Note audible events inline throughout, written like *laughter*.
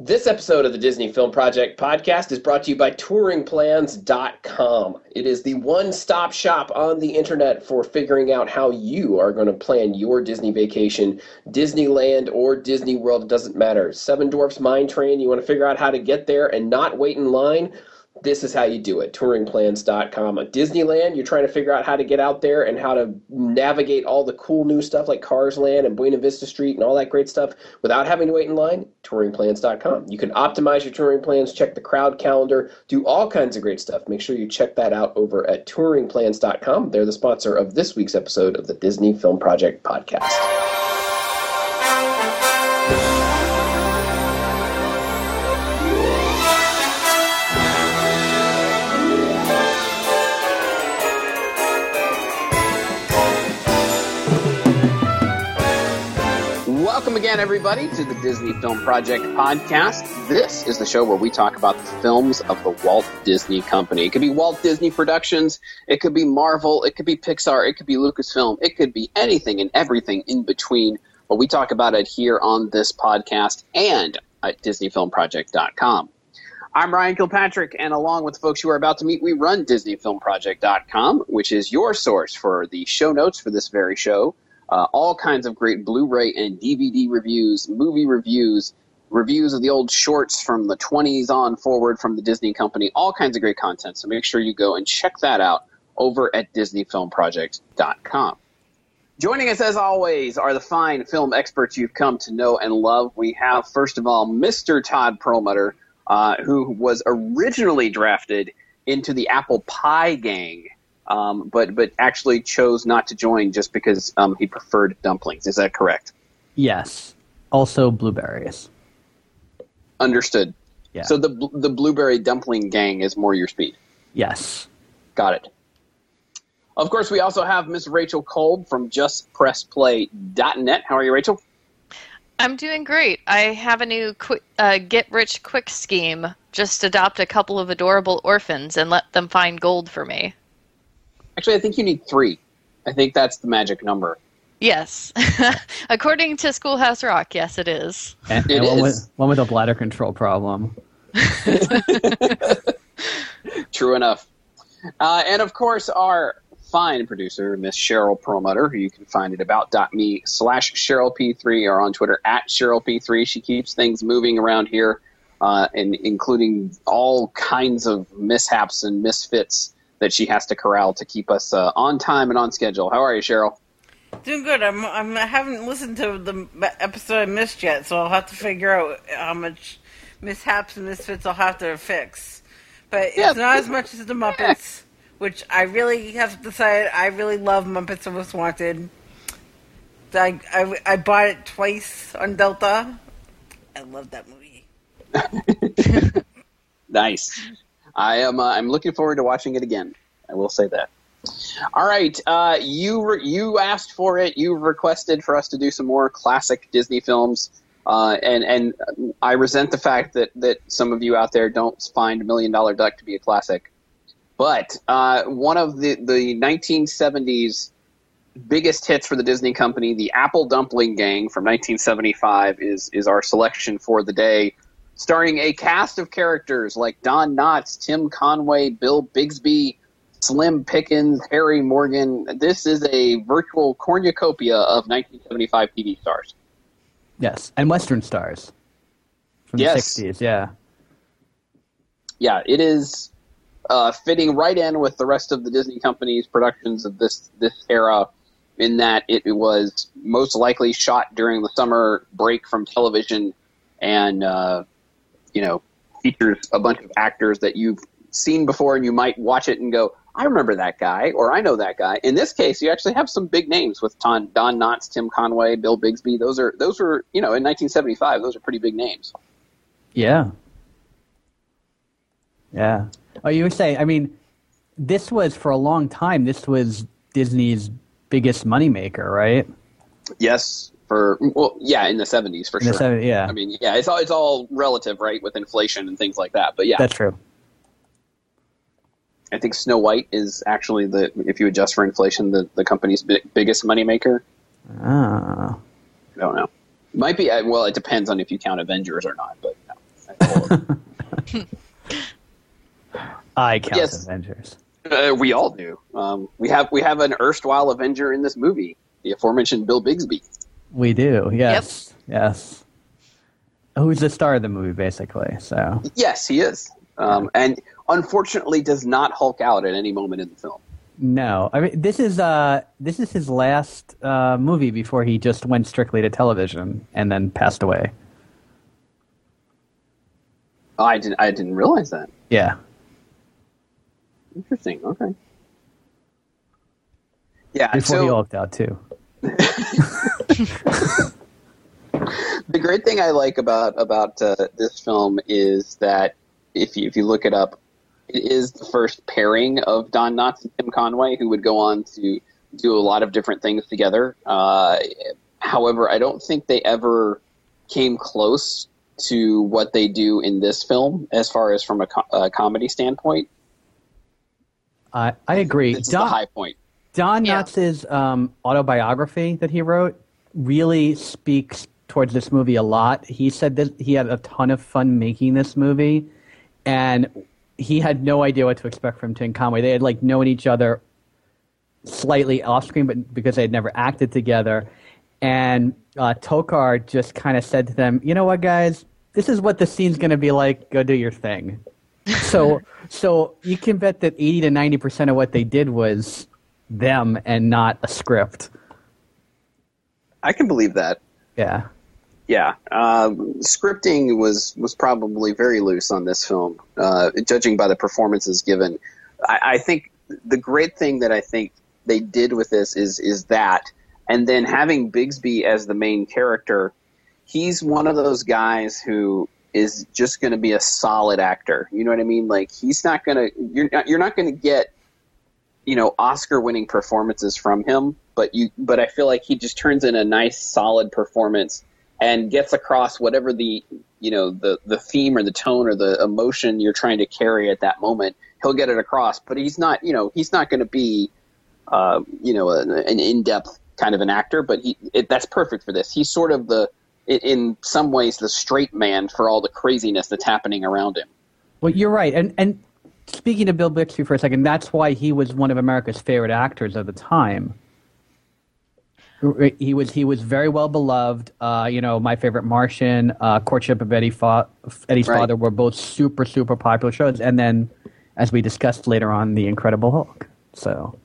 This episode of the Disney Film Project podcast is brought to you by TouringPlans.com. It is the one stop shop on the internet for figuring out how you are going to plan your Disney vacation, Disneyland or Disney World, it doesn't matter. Seven Dwarfs Mine Train, you want to figure out how to get there and not wait in line? This is how you do it. touringplans.com at disneyland. You're trying to figure out how to get out there and how to navigate all the cool new stuff like cars land and buena vista street and all that great stuff without having to wait in line? touringplans.com you can optimize your touring plans check the crowd calendar do all kinds of great stuff. Make sure you check that out over at touringplans.com they're the sponsor of this week's episode of the disney film project podcast Welcome again, everybody, to the Disney Film Project podcast. This is the show where we talk about the films of the Walt Disney Company. It could be Walt Disney Productions, it could be Marvel, it could be Pixar, it could be Lucasfilm, it could be anything and everything in between. But we talk about it here on this podcast and at DisneyFilmProject.com. I'm Ryan Kilpatrick, and along with the folks you are about to meet, we run DisneyFilmProject.com, which is your source for the show notes for this very show uh, all kinds of great Blu-ray and DVD reviews, movie reviews, reviews of the old shorts from the 20s on forward from the Disney Company, all kinds of great content. So make sure you go and check that out over at DisneyFilmProject.com. Joining us, as always, are the fine film experts you've come to know and love. We have, first of all, Mr. Todd Perlmutter, uh, who was originally drafted into the Apple Pie Gang um, but but actually chose not to join just because um, he preferred dumplings. Is that correct? Yes. Also blueberries. Understood. Yeah. So the the blueberry dumpling gang is more your speed. Yes. Got it. Of course, we also have Miss Rachel Kolb from JustPressPlay.net. How are you, Rachel? I'm doing great. I have a new qu- uh, get rich quick scheme. Just adopt a couple of adorable orphans and let them find gold for me. Actually, I think you need three. I think that's the magic number. Yes. *laughs* According to Schoolhouse Rock, yes, it is. And, It and one, is. with, one with a bladder control problem. *laughs* True enough. Uh, and of course, our fine producer, Miss Cheryl Perlmutter, who you can find at about.me slash Cheryl P3 or on Twitter at Cheryl P3. She keeps things moving around here, uh, and including all kinds of mishaps and misfits that she has to corral to keep us uh, on time and on schedule. How are you, Cheryl? Doing good. I'm, I'm. I haven't listened to the episode I missed yet, so I'll have to figure out how much mishaps and misfits I'll have to fix. But Yeah. it's not as much as the Muppets, which I really have decided I really love Muppets Most Wanted. I, I, I bought it twice on Delta. I love that movie. *laughs* Nice. I am. Uh, I'm looking forward to watching it again. I will say that. All right. Uh, you re- you asked for it. You requested for us to do some more classic Disney films. Uh, and and I resent the fact that, that some of you out there don't find Million Dollar Duck to be a classic. But uh, one of the, the 1970s biggest hits for the Disney Company, the Apple Dumpling Gang from 1975, is is our selection for the day starring a cast of characters like Don Knotts, Tim Conway, Bill Bixby, Slim Pickens, Harry Morgan. This is a virtual cornucopia of 1975 TV stars. Yes. And Western stars. From Yes. the 60s, yeah. Yeah, it is uh, fitting right in with the rest of the Disney company's productions of this this era, in that it was most likely shot during the summer break from television, and uh, you know features a bunch of actors that you've seen before, and you might watch it and go, "I remember that guy," or "I know that guy." In this case, you actually have some big names with Don, Don Knotts, Tim Conway, Bill Bixby. Those are those were you know in 1975, those are pretty big names. Yeah. Yeah. Oh, you were saying, I mean, this was, for a long time, this was Disney's biggest moneymaker, right? Yes, for well, yeah, in the seventies for In sure. 70s, yeah. I mean, yeah, it's all it's all relative, right, with inflation and things like that. But yeah, That's true. I think Snow White is actually the if you adjust for inflation, the the company's bi- biggest moneymaker. Ah. I don't know. Might be well. It depends on if you count Avengers or not. But no. *laughs* I count Yes. Avengers. Uh, we all do. Um, we have we have an erstwhile Avenger in this movie, the aforementioned Bill Bixby. We do. Yes. Yes. Who's the star of the movie, basically? So Yes, he is, um, and unfortunately does not Hulk out at any moment in the film. no, I mean this is uh this is his last uh, movie before he just went strictly to television and then passed away. Oh, I didn't I didn't realize that. Yeah. Interesting. Okay. Yeah. Before he so hulked out too. *laughs* the great thing I like about about uh, this film is that if you if you look it up, it is the first pairing of Don Knotts and Tim Conway, who would go on to do a lot of different things together. Uh, however, I don't think they ever came close to what they do in this film, as far as from a, co- a comedy standpoint. I I agree. This is the Don, high point. Don Yeah. Knotts' um, autobiography that he wrote really speaks towards this movie a lot. He said that he had a ton of fun making this movie, and he had no idea what to expect from Tim Conway. They had like known each other slightly off screen, but because they had never acted together. And uh, Tokar just kind of said to them, "You know what, guys? This is what the scene's going to be like. Go do your thing." *laughs* so, so you can bet that eighty to ninety percent of what they did was them and not a script. I can believe that. Yeah. Yeah, um, scripting was was probably very loose on this film, uh, judging by the performances given. I, I think the great thing that I think they did with this is is that, and then having Bixby as the main character, he's one of those guys who is just going to be a solid actor. You know what I mean? Like he's not going to you're not you're not going to get you know Oscar winning performances from him, but you but I feel like he just turns in a nice solid performance and gets across whatever the you know the the theme or the tone or the emotion you're trying to carry at that moment. He'll get it across, but he's not you know he's not going to be uh, you know an, an in depth kind of an actor, but he it, that's perfect for this. He's sort of the in- some ways the straight man for all the craziness that's happening around him. Well, you're right. And and speaking of Bill Bixby for a second, that's why he was one of America's favorite actors of the time. He was he was very well beloved. Uh, you know, my favorite Martian, uh, Courtship of Eddie Fa- Eddie's Right. Father were both super super popular shows, and then, as we discussed later on, The Incredible Hulk. So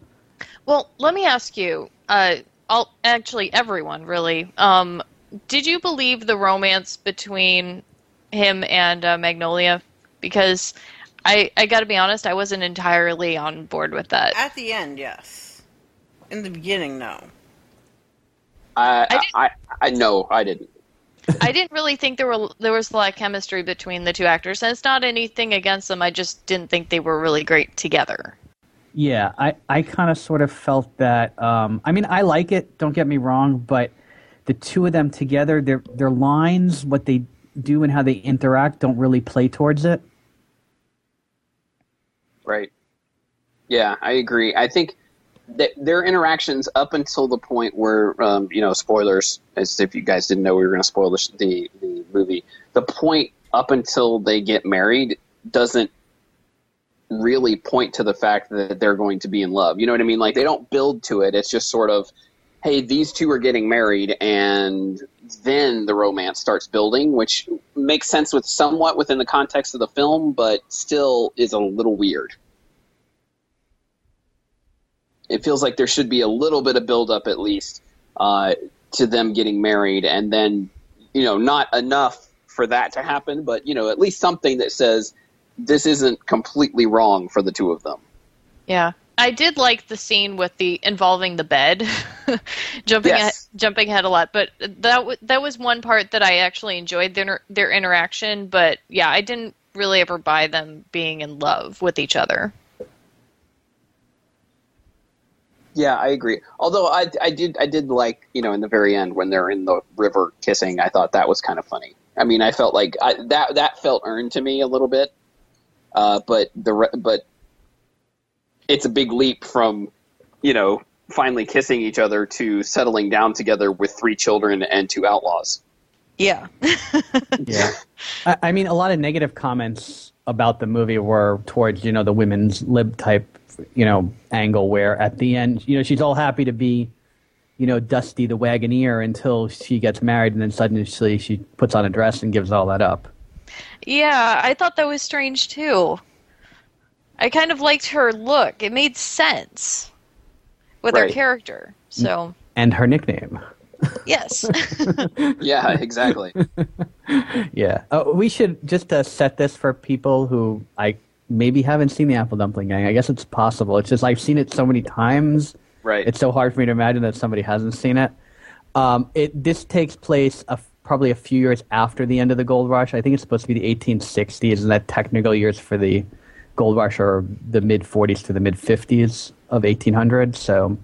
Well, let me ask you. Uh, all actually, everyone really. Um, did you believe the romance between him and uh, Magnolia? Because I, I got to be honest, I wasn't entirely on board with that. At the end, yes. In the beginning, no. I I didn't- I, I, no, I didn't. *laughs* I didn't really think there were there was a lot of chemistry between the two actors, and it's not anything against them. I just didn't think they were really great together. yeah, I I kind of sort of felt that. Um, I mean, I like it. Don't get me wrong, but the two of them together, their their lines, what they do, and how they interact, don't really play towards it. Right. Yeah, I agree. I think that their interactions up until the point where, um, you know, spoilers, as if you guys didn't know we were going to spoil the, the the movie. The point up until they get married doesn't really point to the fact that they're going to be in love. You know what I mean? Like they don't build to it. It's just sort of, hey, these two are getting married, and then the romance starts building, which makes sense with somewhat within the context of the film, but still is a little weird. It feels like there should be a little bit of build up at least uh, to them getting married, and then you know not enough for that to happen, but you know at least something that says this isn't completely wrong for the two of them. Yeah. I did like the scene with the involving the bed, *laughs* jumping Yes. ahead, jumping ahead a lot. But that w- that was one part that I actually enjoyed their inter- their interaction. But yeah, I didn't really ever buy them being in love with each other. Yeah, I agree. Although I, I did I did like you know in the very end when they're in the river kissing, I thought that was kind of funny. I mean, I felt like I, that that felt earned to me a little bit, uh, but the re- but it's a big leap from you know finally kissing each other to settling down together with three children and two outlaws. Yeah. *laughs* Yeah. I, I mean, a lot of negative comments about the movie were towards you know the women's lib type you know angle where at the end you know she's all happy to be you know Dusty the Wagoneer until she gets married and then suddenly she puts on a dress and gives all that up. Yeah, I thought that was strange too. I kind of liked her look. It made sense with Right. her character. So, And her nickname. yes. *laughs* Yeah, exactly. *laughs* Yeah. Oh, we should just uh, set this for people who I maybe haven't seen the Apple Dumpling Gang. I guess it's possible. It's just I've seen it so many times. Right. It's so hard for me to imagine that somebody hasn't seen it. Um, it this takes place a, probably a few years after the end of the gold rush. I think it's supposed to be the 1860s, and that technical years for the gold rush are the mid 40s to the mid 50s of 1800. So,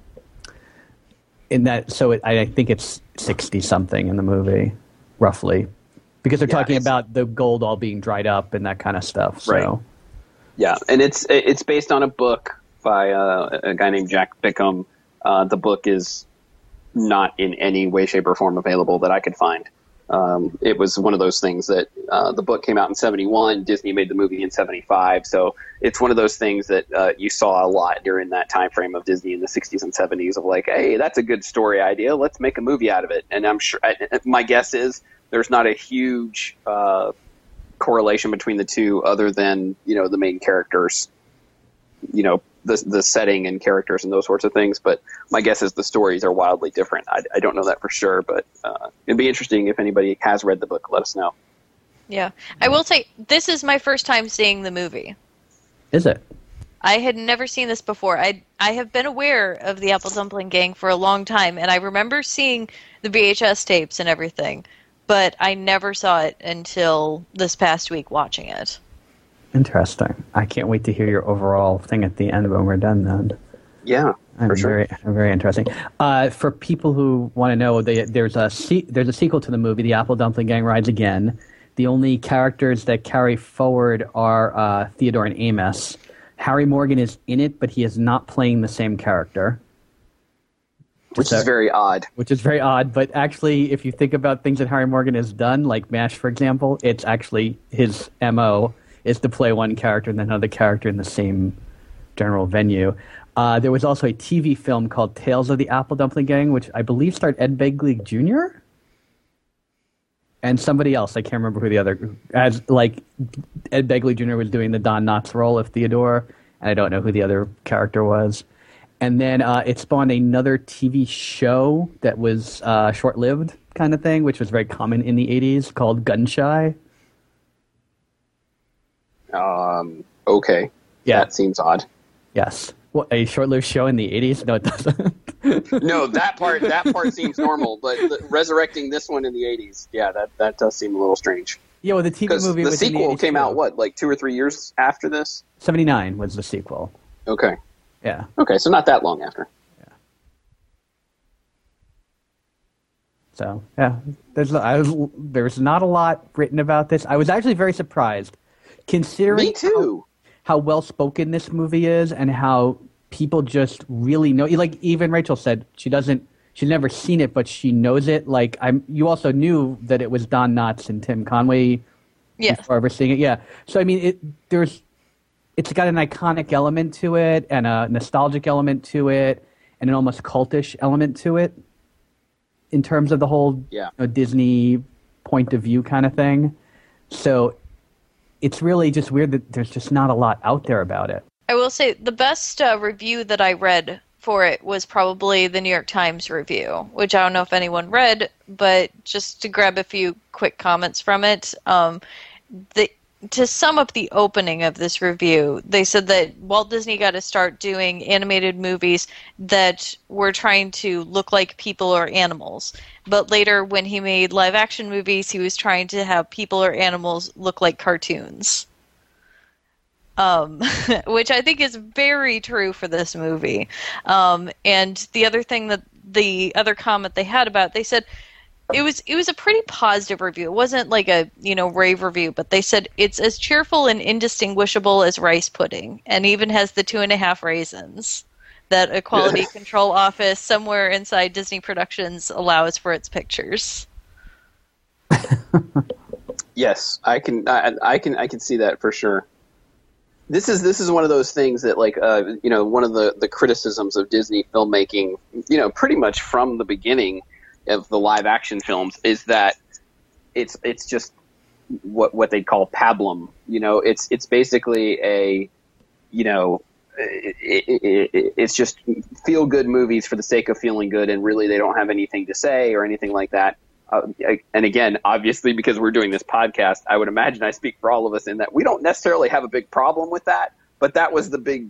in that, so it, I think it's 60 something in the movie, roughly, because they're Yeah, talking about the gold all being dried up and that kind of stuff. So, Right. Yeah, and it's it's based on a book by uh, a guy named Jack Bickham. Uh, the book is not in any way, shape, or form available that I could find. Um, it was one of those things that uh, the book came out in '71. Disney made the movie in '75, so it's one of those things that uh, you saw a lot during that time frame of Disney in the '60s and '70s. Of like, hey, that's a good story idea. Let's make a movie out of it. And I'm sure I, my guess is there's not a huge uh, correlation between the two other than you know the main characters you know the the setting and characters and those sorts of things but my guess is the stories are wildly different i, I don't know that for sure but uh, it'd be interesting if anybody has read the book let us know yeah. I will say, this is my first time seeing the movie. is it? I had never seen this before. I I have been aware of the Apple Dumpling Gang for a long time, and I remember seeing the VHS tapes and everything, but I never saw it until this past week watching it. Interesting. I can't wait to hear your overall thing at the end when we're done. Then. yeah I'm for sure very, very interesting. Uh, for people who want to know, they, there's a se- there's a sequel to the movie, The Apple Dumpling Gang Rides Again. The only characters that carry forward are uh, Theodore and Amos. Harry Morgan is in it, but he is not playing the same character, which So- is very odd which is very odd. But actually, if you think about things that Harry Morgan has done, like MASH, for example, it's actually his mo is to play one character and then another character in the same general venue. Uh, there was also a TV film called Tales of the Apple Dumpling Gang, which I believe starred Ed Begley Jr. and somebody else. I can't remember who the other as like Ed Begley Jr. was doing the Don Knotts role of Theodore, and I don't know who the other character was. And then uh, it spawned another TV show that was uh, short-lived, kind of thing, which was very common in the '80s, called Gun Shy. Um, okay Yeah. that seems odd Yes, well, a short-lived show in the '80s. No, it doesn't. *laughs* no that part that part seems normal but the, resurrecting this one in the 80s yeah that, that does seem a little strange yeah, well, the TV movie the sequel 80s came out what like two or three years after this '79 was the sequel. okay Yeah. okay so not that long after Yeah. So yeah, there's I was, there's not a lot written about this. I was actually very surprised, considering me too how well spoken this movie is and how people just really know. Like even Rachel said, she doesn't, she's never seen it, but she knows it. Like I'm, you also knew that it was Don Knotts and Tim Conway Yeah. before ever seeing it. Yeah. So I mean, it there's, it's got an iconic element to it and a nostalgic element to it and an almost cultish element to it in terms of the whole Yeah. you know, Disney point of view kind of thing. So it's really just weird that there's just not a lot out there about it. I will say the best uh, review that I read for it was probably the New York Times review, which I don't know if anyone read, but just to grab a few quick comments from it. Um, the, to sum up the opening of this review, they said that Walt Disney got to start doing animated movies that were trying to look like people or animals. But later, when he made live action movies, he was trying to have people or animals look like cartoons um, *laughs* which I think is very true for this movie. Um, and the other thing that the other comment they had about, they said it was it was a pretty positive review. It wasn't like a you know rave review, but they said it's as cheerful and indistinguishable as rice pudding, and even has the two and a half raisins that a quality control office somewhere inside Disney Productions allows for its pictures. *laughs* Yes, I can. I, I can. I can see that for sure. This is this is one of those things that, like, uh, you know, one of the the criticisms of Disney filmmaking, you know, pretty much from the beginning of the live action films is that it's it's just what what they call pablum. You know, it's it's basically a, you know, it, it, it, it's just feel good movies for the sake of feeling good, and really they don't have anything to say or anything like that. Uh, and again, obviously, because we're doing this podcast, I would imagine I speak for all of us in that we don't necessarily have a big problem with that, but that was the big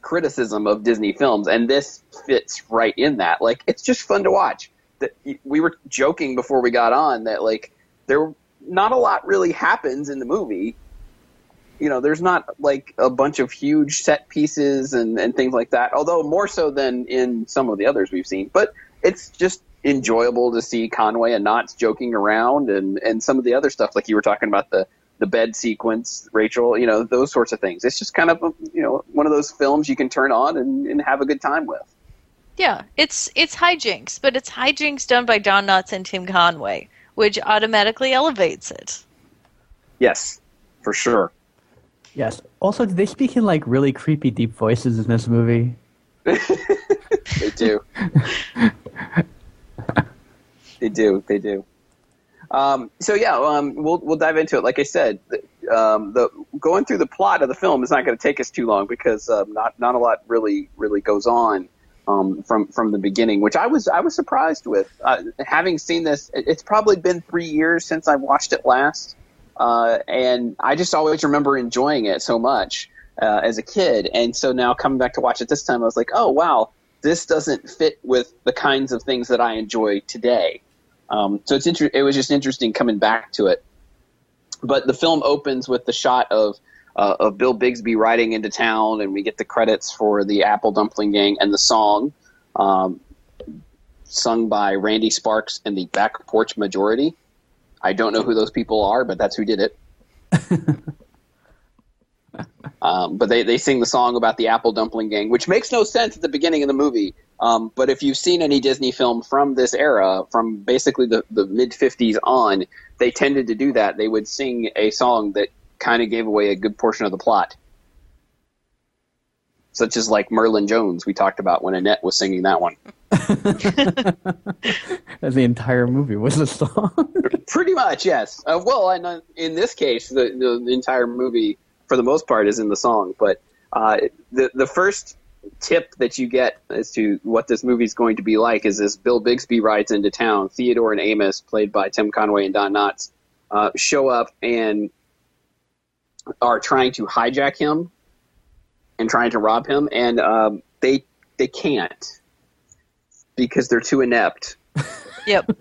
criticism of Disney films, and this fits right in that. Like, it's just fun to watch. That we were joking before we got on that like there not a lot really happens in the movie. You know, there's not like a bunch of huge set pieces and, and things like that, although more so than in some of the others we've seen. But it's just enjoyable to see Conway and Knotts joking around and, and some of the other stuff, like you were talking about the, the bed sequence, Rachel, you know, those sorts of things. It's just kind of, you know, one of those films you can turn on and, and have a good time with. Yeah, it's it's hijinks, but it's hijinks done by Don Knotts and Tim Conway, which automatically elevates it. Yes, for sure. Yes. Also, do they speak in like really creepy deep voices in this movie? *laughs* they do. *laughs* they do. They do. Um, so yeah, um, we'll we'll dive into it. Like I said, um, the going through the plot of the film is not going to take us too long because um, not not a lot really really goes on um, from from the beginning, which I was I was surprised with. Uh, having seen this, it's probably been three years since I watched it last, uh, and I just always remember enjoying it so much uh, as a kid. And so now coming back to watch it this time, I was like, oh wow, this doesn't fit with the kinds of things that I enjoy today. Um, so it's inter- it was just interesting coming back to it. But the film opens with the shot of uh, of Bill Bixby riding into town, and we get the credits for the Apple Dumpling Gang and the song, um, sung by Randy Sparks and the Back Porch Majority. I don't know who those people are, but that's who did it. *laughs* um, but they, they sing the song about the Apple Dumpling Gang, which makes no sense at the beginning of the movie. Um, but if you've seen any Disney film from this era, from basically the, the mid 50s on, they tended to do that. They would sing a song that kind of gave away a good portion of the plot. Such as like Merlin Jones, we talked about when Annette was singing that one. *laughs* The entire movie was a song. *laughs* Pretty much, yes. Uh, well, and uh, in this case, the, the, the entire movie, for the most part, is in the song. But uh, the the first tip that you get as to what this movie is going to be like is this: Bill Bixby rides into town. Theodore and Amos, played by Tim Conway and Don Knotts, uh, show up and are trying to hijack him and trying to rob him, and um, they they can't because they're too inept. *laughs* Yep.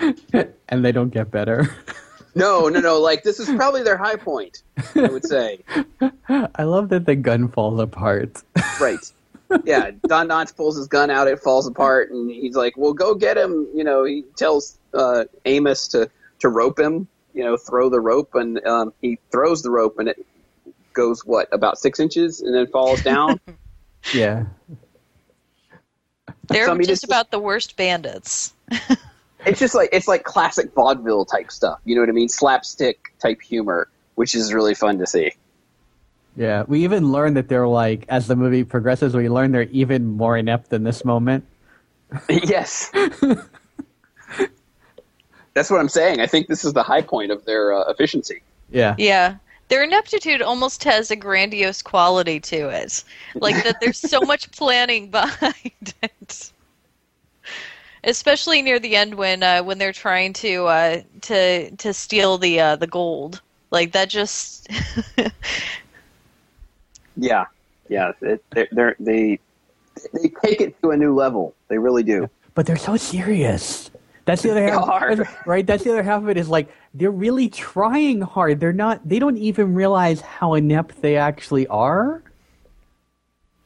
*laughs* and they don't get better. *laughs* No, no, no. Like this is probably their high point. I would say. I love that the gun falls apart. Right. Yeah, Don Knotts pulls his gun out, it falls apart, and he's like, "Well, go get him." You know, he tells uh, Amos to to rope him. You know, throw the rope, and um, he throws the rope, and it goes what about six inches, and then falls *laughs* down. yeah. They're So, I mean, just it's- about the worst bandits. *laughs* it's just like it's like classic vaudeville type stuff. You know what I mean? Slapstick type humor, which is really fun to see. Yeah. We even learn that they're like, as the movie progresses, we learn they're even more inept in this moment. *laughs* yes. That's what I'm saying. I think this is the high point of their uh, efficiency. Yeah. Yeah. Their ineptitude almost has a grandiose quality to it. Like that there's so *laughs* much planning behind *laughs* it. Especially near the end when uh, when they're trying to uh, to to steal the uh, the gold. Like that just *laughs* Yeah, yeah. It, they're, they're, they they take it to a new level. They really do. But they're so serious. That's the *laughs* other half, are. right? That's the other half of it is like they're really trying hard. They're not. They don't even realize how inept they actually are.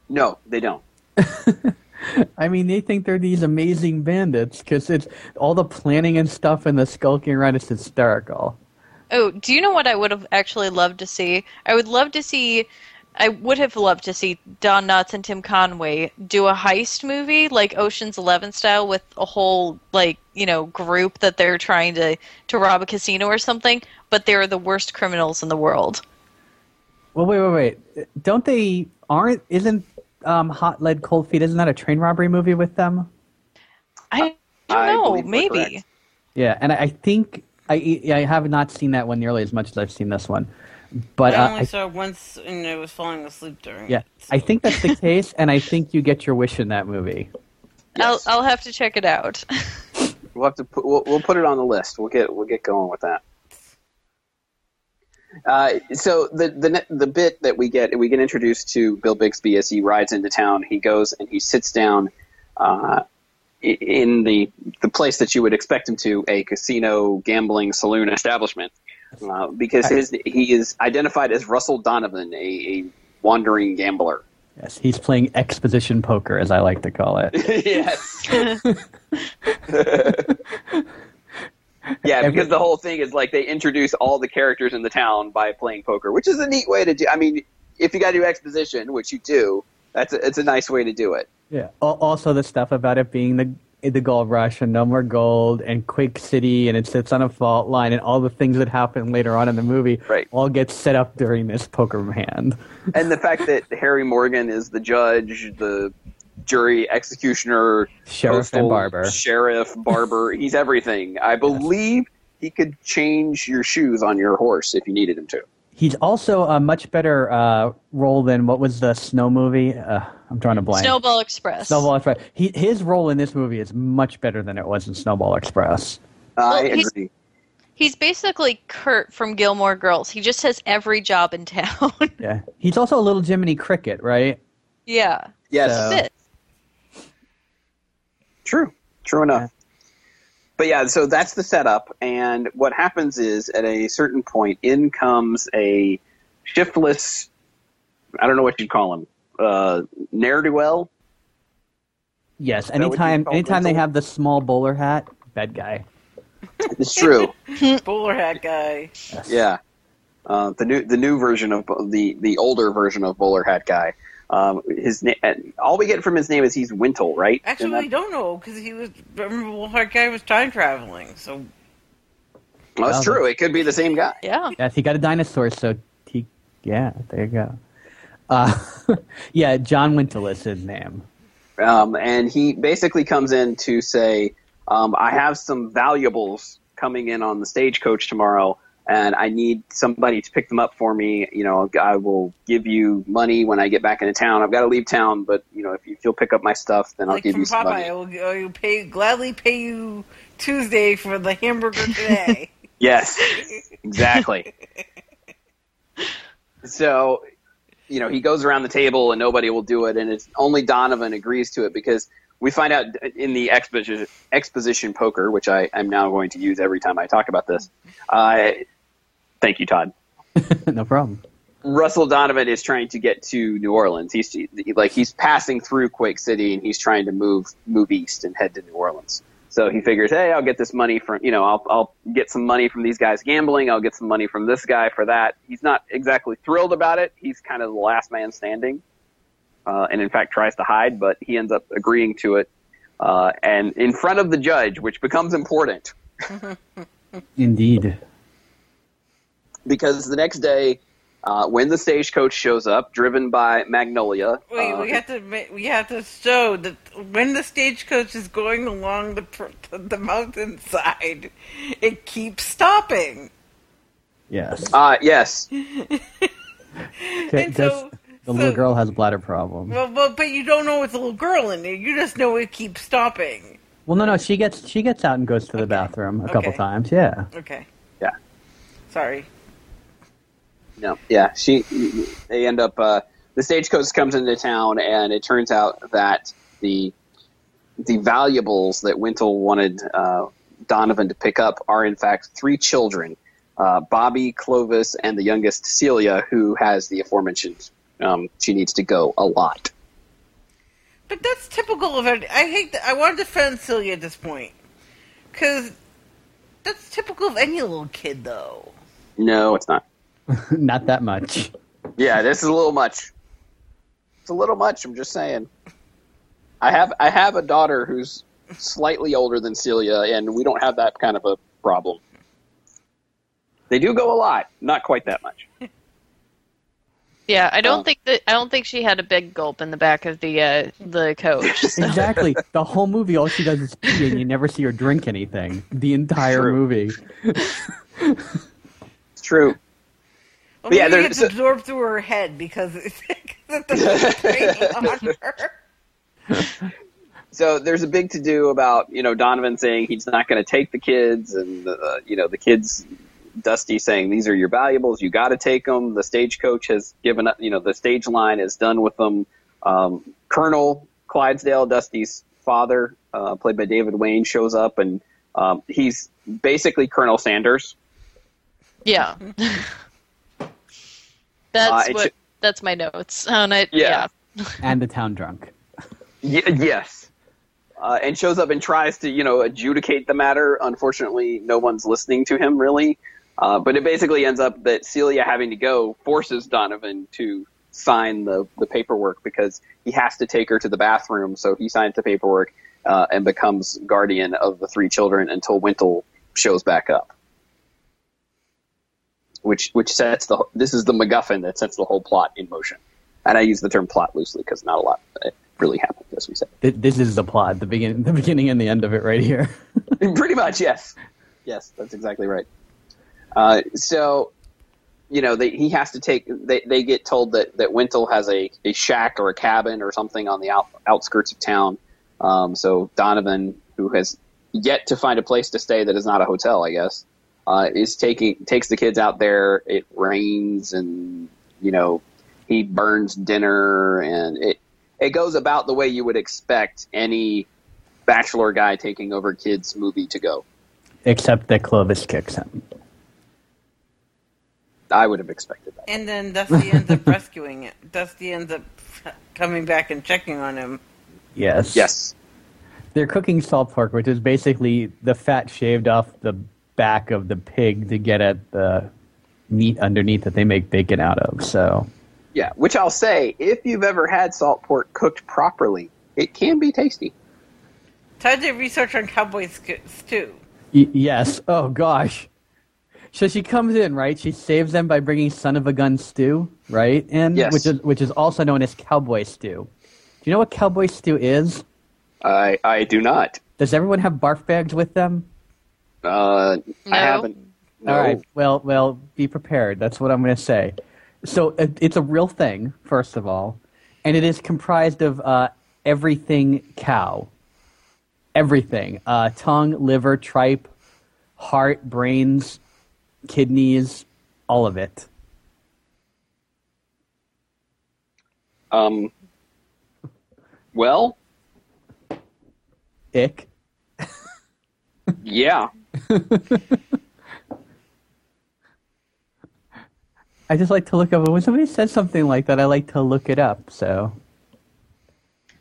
No, they don't. *laughs* I mean, they think they're these amazing bandits because it's all the planning and stuff and the skulking around is hysterical. Oh, do you know what I would have actually loved to see? I would love to see I would have loved to see Don Knotts and Tim Conway do a heist movie like Ocean's Eleven style with a whole like you know group that they're trying to to rob a casino or something, but they're the worst criminals in the world. Well, wait, wait, wait. Don't they? Aren't? Isn't um, Hot Lead Cold Feet? Isn't that a train robbery movie with them? I don't I know, believe we're maybe. Yeah, and I, I think I I have not seen that one nearly as much as I've seen this one, but I uh, only I, saw it once and I was falling asleep during yeah, it. I think that's the case, and I think you get your wish in that movie. Yes. I'll I'll have to check it out. *laughs* We'll have to put, we'll, we'll put it on the list. We'll get we'll get going with that. Uh, so the the the bit that we get we get introduced to Bill Bixby as he rides into town. He goes and he sits down uh, in the the place that you would expect him to a casino gambling saloon establishment uh, because his he is identified as Russell Donovan, a, a wandering gambler. Yes, he's playing exposition poker, as I like to call it. *laughs* yes. yeah, *laughs* because the whole thing is like they introduce all the characters in the town by playing poker, which is a neat way to do. I mean, if you got to do exposition, which you do, that's a, it's a nice way to do it. Yeah. Also, the stuff about it being the the gold rush and no more gold and Quake City and it sits on a fault line and all the things that happen later on in the movie Right. all get set up during this poker hand. *laughs* And the fact that Harry Morgan is the judge, the jury executioner, Sheriff and barber. sheriff, barber, *laughs* he's everything. I believe he could change your shoes on your horse if you needed him to. He's also a much better uh, role than what was the Snow movie? Uh, I'm trying to blank. Snowball Express. Snowball Express. He, his role in this movie is much better than it was in Snowball Express. I Well, he's- agree. He's basically Kurt from Gilmore Girls. He just has every job in *laughs* town. Yeah. He's also a little Jiminy Cricket, right? yeah. Yes. So- True. True enough. But yeah, so that's the setup, and what happens is at a certain point, in comes a shiftless. I don't know what you'd call him. Uh, ne'er do well. Yes. that what you Anytime anytime they have the small bowler hat, bad guy. It's true. *laughs* Bowler hat guy. Yes. yeah. Uh, the new the new version of the the older version of bowler hat guy. Um, his name, all we get from his name is he's Wintle, right? Actually, And we don't know because he was. Remember, Bowler hat guy was time traveling. So well, that's true. It could be the same guy. Yeah. Yes, he got a dinosaur, so he, yeah, there you go. Uh, *laughs* yeah, John Wintle is his name. um, and he basically comes in to say, um, "I have some valuables coming in on the stagecoach tomorrow, and I need somebody to pick them up for me. You know, I will give you money when I get back into town. I've got to leave town, but you know, if, you, if you'll pick up my stuff, then I'll like give you some Popeye, money." I will, I will pay gladly pay you Tuesday for the hamburger today. *laughs* Yes, exactly. *laughs* so, you know, he goes around the table and nobody will do it, and it's only Donovan agrees to it because we find out in the exposition, exposition poker, which I am now going to use every time I talk about this. Uh, thank you, Todd. *laughs* no problem. Russell Donovan is trying to get to New Orleans. He's like he's passing through Quake City and he's trying to move move east and head to New Orleans. So he figures, hey, I'll get this money from you know I'll I'll get some money from these guys gambling. I'll get some money from this guy for that. He's not exactly thrilled about it. He's kind of the last man standing, uh, and in fact tries to hide, but he ends up agreeing to it. Uh, and in front of the judge, which becomes important *laughs* Indeed. Because the next day, uh, when the stagecoach shows up, driven by Magnolia, Wait, uh, we have to we have to show that when the stagecoach is going along the pr- the mountainside, it keeps stopping. Yes. Uh, yes. Okay, and this- so- the little girl has a bladder problem. Well, well, but you don't know it's a little girl in there. You just know it keeps stopping. Well, no, no, she gets she gets out and goes to the bathroom a couple times. Yeah. Okay, Yeah. sorry. No. Yeah. She. They end up. Uh, the stagecoach comes into town, and it turns out that the the valuables that Wintle wanted uh, Donovan to pick up are in fact three children: uh, Bobby, Clovis, and the youngest Celia, who has the aforementioned. Um, she needs to go a lot. But that's typical of it. I hate. That, I want to defend Celia at this point because that's typical of any little kid, though. No, it's not. *laughs* Not that much. Yeah, this is a little much. It's a little much. I'm just saying. I have I have a daughter who's slightly older than Celia, and we don't have that kind of a problem. They do go a lot, not quite that much. *laughs* Yeah, I don't Oh. think that I don't think she had a big gulp in the back of the uh, the coach. *laughs* so- Exactly. the whole movie, all she does is pee, and you never see her drink anything. The entire True. movie. It's true. Well, Yeah, maybe there's- it's absorbed through her head because *laughs* it's it *laughs* on. So there's a big to do about you know Donovan saying he's not going to take the kids, and uh, you know the kids, Dusty saying these are your valuables, you got to take them. The stagecoach has given up, you know the stage line is done with them. Um, Colonel Clydesdale, Dusty's father, uh, played by David Wayne, shows up, and um, he's basically Colonel Sanders. yeah. *laughs* that's Uh, what that's my notes on it. Yeah. Yeah. *laughs* And the town drunk. *laughs* Y- yes. Uh, and shows up and tries to, you know, adjudicate the matter. Unfortunately, no one's listening to him really. Uh, but it basically ends up that Celia having to go forces Donovan to sign the, the paperwork because he has to take her to the bathroom. So he signs the paperwork uh, and becomes guardian of the three children until Wintle shows back up. Which which sets the this is the MacGuffin that sets the whole plot in motion. And I use the term plot loosely because not a lot uh, really happened, as we said. This is the plot, the beginning, the beginning and the end of it, right here. *laughs* Pretty much, yes. Yes, that's exactly right. Uh, so, you know, they, he has to take. They, they get told that that Wintle has a, a shack or a cabin or something on the out, outskirts of town. Um, so Donovan, who has yet to find a place to stay that is not a hotel, I guess, uh, is taking takes the kids out there. It rains, and you know, he burns dinner, and it it goes about the way you would expect any bachelor guy taking over kids movie to go. Except that Clovis kicks him. I would have expected that. And then Dusty ends up *laughs* rescuing it. Dusty ends up *laughs* coming back and checking on him. Yes. Yes. They're cooking salt pork, which is basically the fat shaved off the back of the pig to get at the meat underneath that they make bacon out of. So, Yeah, which I'll say, if you've ever had salt pork cooked properly, it can be tasty. Todd did research on cowboy sk- stew. y- yes. Oh, gosh. So she comes in, right? She saves them by bringing son of a gun stew, right? And Yes. which is which is also known as cowboy stew. Do you know what cowboy stew is? I I do not. Does everyone have barf bags with them? Uh, No. I haven't. No. All right. Well, well, be prepared. That's what I'm going to say. So it, it's a real thing, first of all, and it is comprised of uh, everything cow. Everything: uh, tongue, liver, tripe, heart, brains, kidneys, all of it. Um. Well, Ick. yeah. *laughs* I just like to look up when somebody says something like that. I like to look it up. So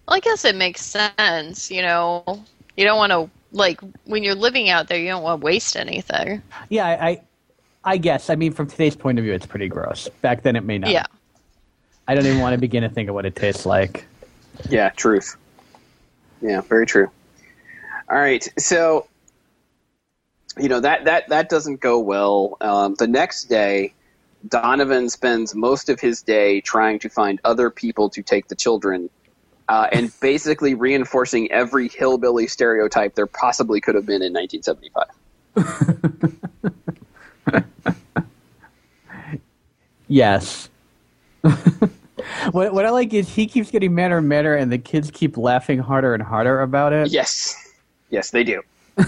Well, I guess it makes sense. You know, you don't want to like when you're living out there, you don't want to waste anything. yeah, I, I, I guess. I mean, from today's point of view, it's pretty gross. Back then, it may not. Yeah. I don't even want to begin to think of what it tastes like. Yeah, truth. Yeah, very true. All right, so you know that that that doesn't go well. Um, the next day, Donovan spends most of his day trying to find other people to take the children, uh, and basically reinforcing every hillbilly stereotype there possibly could have been in 1975. *laughs* Yes. *laughs* what what I like is he keeps getting madder and madder, and the kids keep laughing harder and harder about it. Yes, yes, they do. *laughs*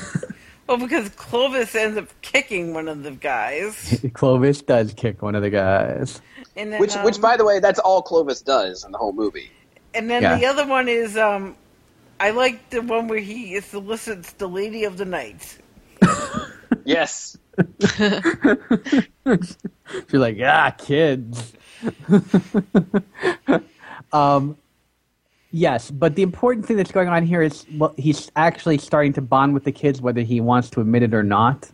Well, because Clovis ends up kicking one of the guys. *laughs* Clovis does kick one of the guys. And then, Which, which, um, by the way, that's all Clovis does in the whole movie. And then Yeah. the other one is, um, I like the one where he solicits the Lady of the Night. *laughs* Yes, *laughs* She's like, ah, kids. um, yes, but the important thing that's going on here is well, he's actually starting to bond with the kids, whether he wants to admit it or not.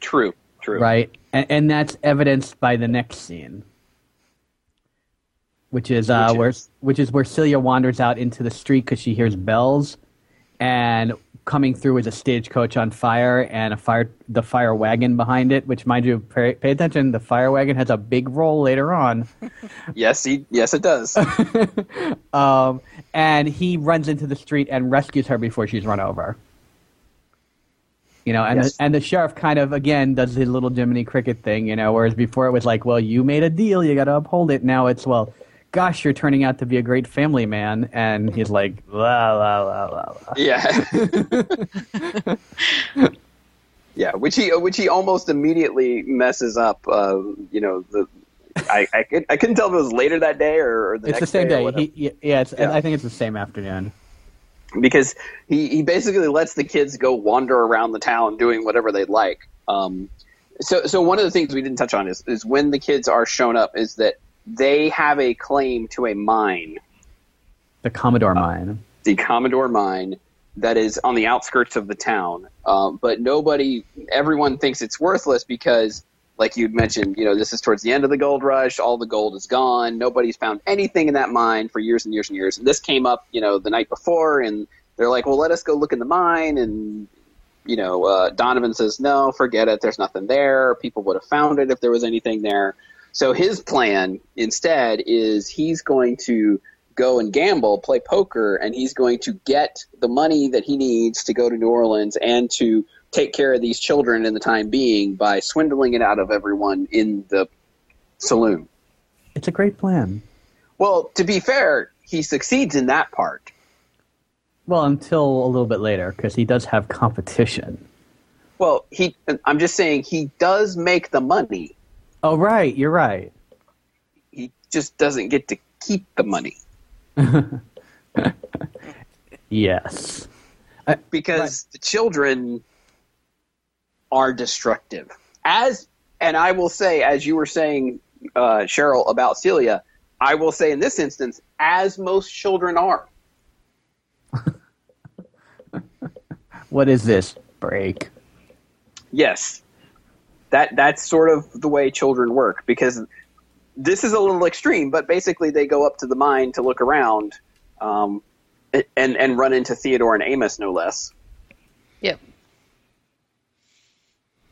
true, true. Right. and, and that's evidenced by the next scene, which is uh, Which where is? which is where Celia wanders out into the street because she hears bells, and coming through is a stagecoach on fire and a fire the fire wagon behind it. Which, mind you, pay, pay attention. The fire wagon has a big role later on. *laughs* Yes, he, yes, it does. *laughs* um, and he runs into the street and rescues her before she's run over. You know, and Yes. the, and the sheriff kind of again does his little Jiminy Cricket thing. You know, whereas before it was like, well, you made a deal, you got to uphold it. Now it's well, gosh, you're turning out to be a great family man, and he's like, la la la la la. Yeah. *laughs* yeah, which he which he almost immediately messes up. Uh, you know, the I I, could, I couldn't tell if it was later that day or, or the It's next the same or day. He, yeah, it's, Yeah. I think it's the same afternoon. because he, he basically lets the kids go wander around the town doing whatever they'd like. Um, so so one of the things we didn't touch on is is when the kids are shown up is that they have a claim to a mine, The Commodore mine. the Commodore mine that is on the outskirts of the town. Um, but nobody, everyone thinks it's worthless because, like you'd mentioned, you know, this is towards the end of the gold rush. All the gold is gone. Nobody's found anything in that mine for years and years and years. And this came up, you know, the night before, and they're like, "Well, let us go look in the mine." And you know, uh, Donovan says, "No, forget it. There's nothing there. People would have found it if there was anything there." So his plan instead is he's going to go and gamble, play poker, and he's going to get the money that he needs to go to New Orleans and to take care of these children in the time being by swindling it out of everyone in the saloon. It's a great plan. Well, to be fair, he succeeds in that part. Well, until a little bit later, because he does have competition. Well, he I'm just saying he does make the money. Oh, right. You're right. He just doesn't get to keep the money *laughs* Yes. because the children are destructive. As and I will say, as you were saying, uh, Cheryl about Celia, I will say in this instance, as most children are. *laughs* What is this break? Yes, that that's sort of the way children work because this is a little extreme, but basically they go up to the mine to look around, um, and and run into Theodore and Amos no less. Yep.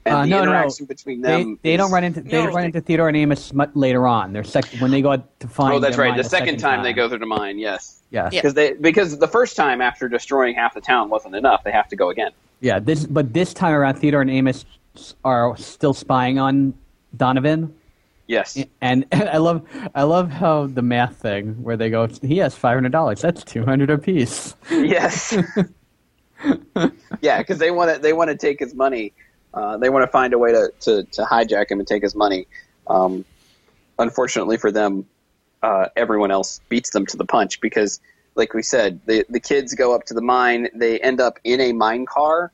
And Uh, the no, no, interaction between them. they is- don't run into they No, run they- into Theodore and Amos mu- later on. They're sec- when they go out to find. Oh, that's right. mine The second, time, they go through the mine, yes, Yes. Yeah. because they because the first time after destroying half the town wasn't enough, they have to go again. Yeah. This, but this time around, Theodore and Amos are still spying on Donovan. Yes, And, and *laughs* I love I love how the math thing where they go he has five hundred dollars that's two hundred apiece. yes, *laughs* yeah, because they want to they want to take his money. Uh, they want to find a way to, to, to hijack him and take his money. Um, unfortunately for them, uh, everyone else beats them to the punch because, like we said, the the kids go up to the mine. They end up in a mine car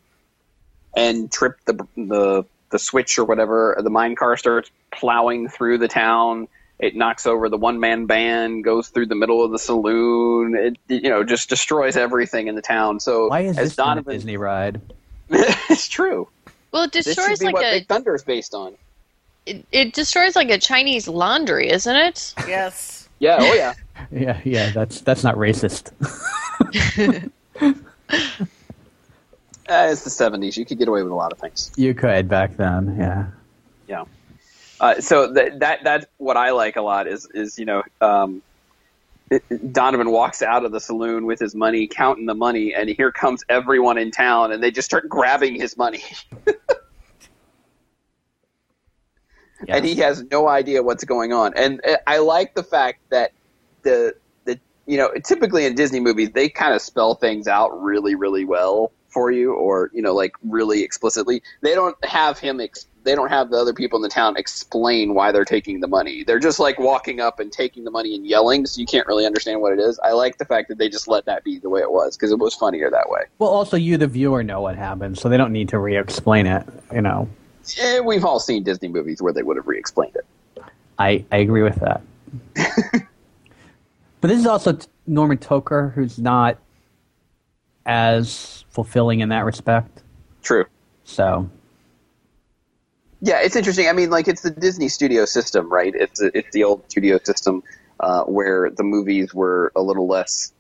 and trip the the the switch or whatever. The mine car starts plowing through the town. It knocks over the one man band, goes through the middle of the saloon. It you know just destroys everything in the town. So Why is as this not a Disney ride? *laughs* it's true. Well, it This destroys be like what a Big Thunder is based on. it, it destroys like a Chinese laundry, isn't it? Yes. Yeah. Oh yeah. *laughs* Yeah, yeah, that's that's not racist. *laughs* Uh, it's the '70s. You could get away with a lot of things. you could back then, yeah. Yeah. Uh, so th- that that's what I like a lot is is you know um, it- Donovan walks out of the saloon with his money, counting the money, and here comes everyone in town, and they just start grabbing his money, Yeah. *laughs* and he has no idea what's going on. And uh, I like the fact that the the you know typically in Disney movies they kind of spell things out really really well for you, or you know like really explicitly. They don't have him. Ex- they don't have the other people in the town explain why they're taking the money. They're just like walking up and taking the money and yelling, so you can't really understand what it is. I like the fact that they just let that be the way it was because it was funnier that way. Well, also you, the viewer, know what happened, so they don't need to re-explain it. You know, Eh, we've all seen Disney movies where they would have re-explained it. I I agree with that. *laughs* but this is also Norman Tokar, who's not as fulfilling in that respect. True. So, Yeah, it's interesting. I mean, like it's the Disney studio system, right? It's it's the old studio system uh, where the movies were a little less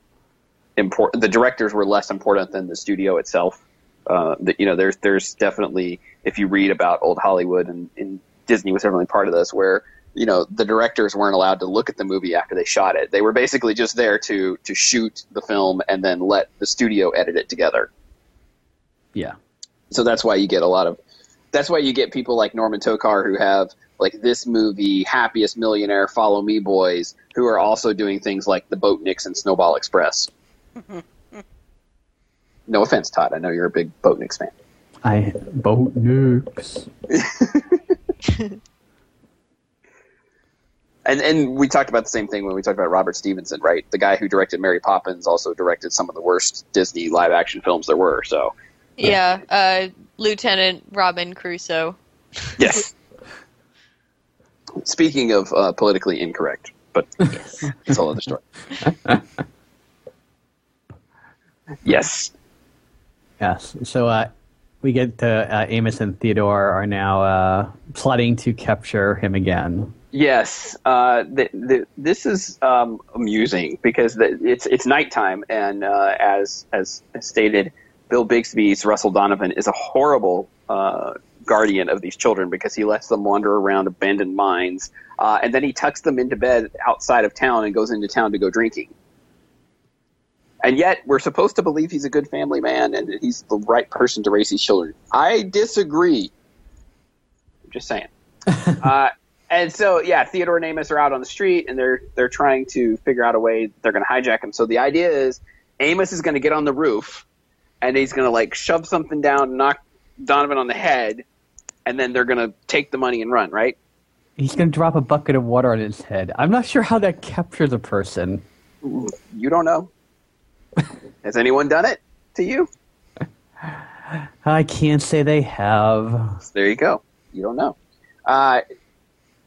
important. The directors were less important than the studio itself. Uh, that you know, there's there's definitely if you read about old Hollywood and, and Disney was definitely part of this, where you know the directors weren't allowed to look at the movie after they shot it. They were basically just there to to shoot the film and then let the studio edit it together. Yeah. So that's why you get a lot of that's why you get people like Norman Tokar who have like this movie, Happiest Millionaire, Follow Me Boys, who are also doing things like The Boatniks and Snowball Express. *laughs* no offense, Todd. I know you're a big Boatniks fan. I boat nukes. *laughs* And and we talked about the same thing when we talked about Robert Stevenson, right? The guy who directed Mary Poppins also directed some of the worst Disney live action films there were. So Yeah, uh, Lieutenant Robin Crusoe. yes. Speaking of uh, politically incorrect, but Yes. it's a whole other story. yes. Yes. So uh, we get to uh, Amos and Theodore are now uh, plotting to capture him again. Yes, uh, the, the, this is um, amusing because the, it's it's nighttime, and uh, as as stated, Bill Bixby's Russell Donovan is a horrible uh, guardian of these children because he lets them wander around abandoned mines, uh, and then he tucks them into bed outside of town and goes into town to go drinking. And yet, we're supposed to believe he's a good family man and that he's the right person to raise these children. I disagree. I'm just saying. *laughs* and so, yeah, Theodore and Amos are out on the street, and they're they're trying to figure out a way they're going to hijack him. So the idea is, Amos is going to get on the roof, and he's going to like shove something down, knock Donovan on the head, and then they're going to take the money and run. Right? He's going to drop a bucket of water on his head. I'm not sure how that captures a person. You don't know. *laughs* Has anyone done it to you? I can't say they have. There you go. You don't know. Uh,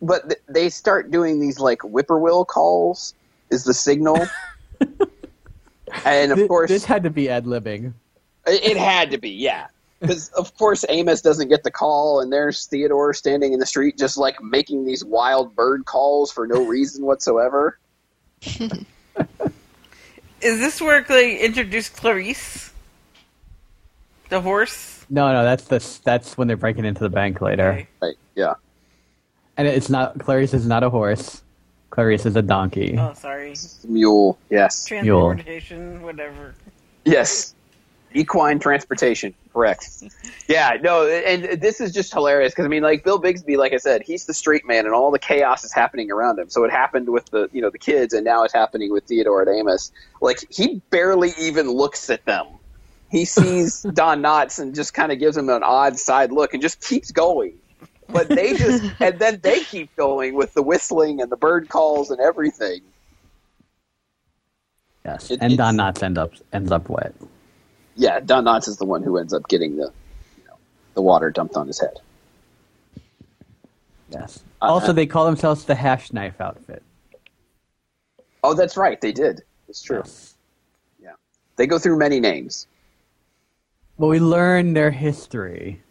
but th- they start doing these like whippoorwill calls. Is the signal? *laughs* and of Th- course, this had to be ad libbing. It it had to be, yeah. Because of course Amos doesn't get the call, and there's Theodore standing in the street, just like making these wild bird calls for no reason whatsoever. *laughs* Is this where they introduce Clarice? The horse? No, no, that's the that's when they're breaking into the bank later. Okay. Right? Yeah. And it's not Clarice is not a horse. Clarice is a donkey. Oh, sorry. Mule. Yes. Transportation, whatever. Yes. Equine transportation. Correct. *laughs* Yeah. No. And this is just hilarious because I mean, like Bill Bixby, like I said, he's the straight man, and all the chaos is happening around him. So it happened with the you know the kids, and now it's happening with Theodore and Amos. Like he barely even looks at them. He sees *laughs* Don Knotts and just kind of gives him an odd side look and just keeps going. But they just *laughs* and then they keep going with the whistling and the bird calls and everything. Yes, It- and Don Knotts end up ends up wet. Yeah, Don Knotts is the one who ends up getting the you know, the water dumped on his head. Yes. Uh, also, they call themselves the Hash Knife Outfit. Oh, that's right, they did. It's true. Yeah, they go through many names. Well, we learn their history.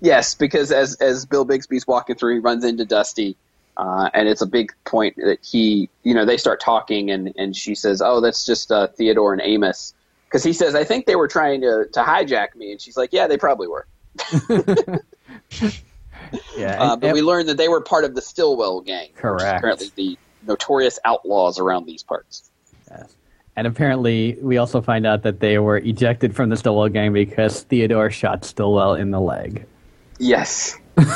Yes, because as as Bill Bixby's walking through, he runs into Dusty, uh, and it's a big point that he, you know, they start talking, and and she says, "Oh, that's just uh, Theodore and Amos," because he says, "I think they were trying to to hijack me," and she's like, "Yeah, they probably were." *laughs* Yeah, Uh, but we learned that they were part of the Stillwell gang, Correct. apparently the notorious outlaws around these parts. yes. and apparently, we also find out that they were ejected from the Stillwell gang because Theodore shot Stillwell in the leg. Yes. *laughs*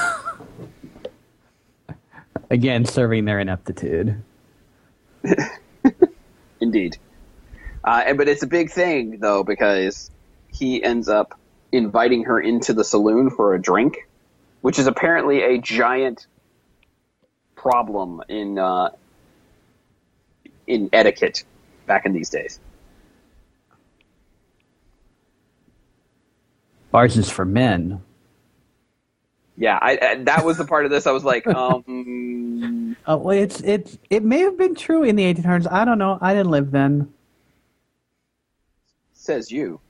Again, serving their ineptitude. *laughs* Indeed. Uh, and, but it's a big thing, though, because he ends up inviting her into the saloon for a drink, which is apparently a giant problem in uh, in etiquette back in these days. Bars is for men. Yeah, I, I, that was the part of this I was like, *laughs* um, Oh, well, it's it's it may have been true in the 1800s. I don't know. I didn't live then. says you.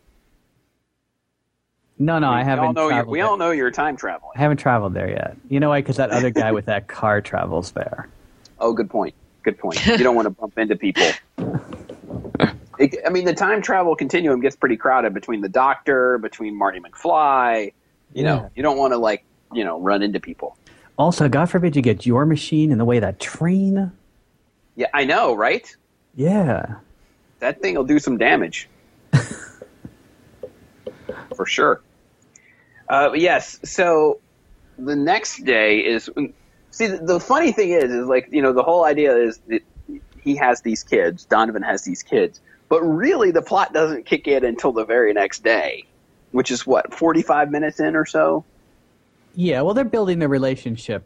No, no, I we all haven't know we there. all know you're time traveling. I haven't traveled there yet. You know why? Because that other guy with that car travels there. *laughs* Oh, good point. Good point. You don't want to bump into people. *laughs* It, I mean, the time travel continuum gets pretty crowded between the Doctor, between Marty McFly. You know, Yeah. you don't want to like you know run into people. Also, God forbid you get your machine in the way of that train. Yeah, I know, right? Yeah. That thing will do some damage. *laughs* For sure. Uh, yes. So the next day is see the, the funny thing is is like you know the whole idea is that he has these kids. Donovan has these kids, but really the plot doesn't kick in until the very next day, which is what forty five minutes in or so. Yeah, well, they're building the relationship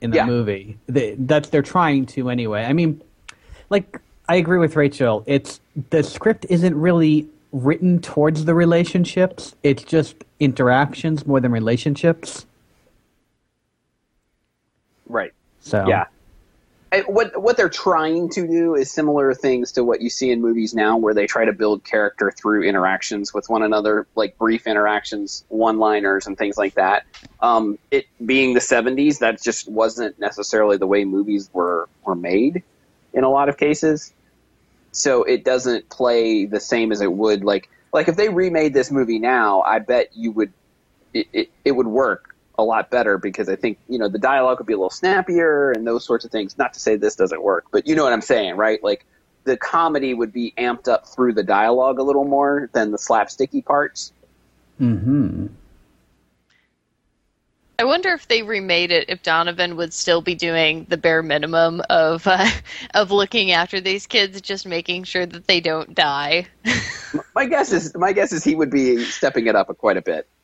in the Yeah. movie. They, that's they're trying to anyway. I mean, like I agree with Rachel. It's the script isn't really written towards the relationships. It's just interactions more than relationships. Right. So Yeah. What what they're trying to do is similar things to what you see in movies now, where they try to build character through interactions with one another, like brief interactions, one-liners, and things like that. Um, it being the '70s, that just wasn't necessarily the way movies were were made in a lot of cases. So it doesn't play the same as it would like like if they remade this movie now, I bet you would it, it, it would work a lot better because I think you know the dialogue would be a little snappier and those sorts of things. Not to say this doesn't work, but you know what I'm saying, right? Like the comedy would be amped up through the dialogue a little more than the slapsticky parts. hmm I wonder if they remade it, if Donovan would still be doing the bare minimum of uh, *laughs* of looking after these kids, just making sure that they don't die. *laughs* My guess is my guess is he would be stepping it up quite a bit I,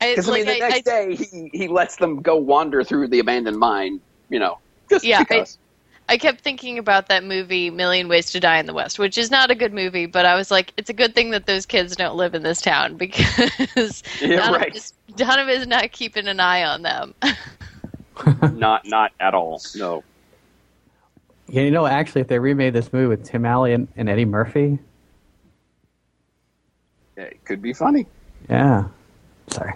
because I mean the next day he he lets them go wander through the abandoned mine, you know, just Yeah, I- because. I kept thinking about that movie Million Ways to Die in the West, which is not a good movie, but I was like, it's a good thing that those kids don't live in this town *laughs* because Yeah, Donovan, right. is, Donovan is not keeping an eye on them. *laughs* *laughs* not not at all. No. Yeah, you know, actually, if they remade this movie with Tim Allen and Eddie Murphy, Yeah, It could be funny. yeah. Sorry.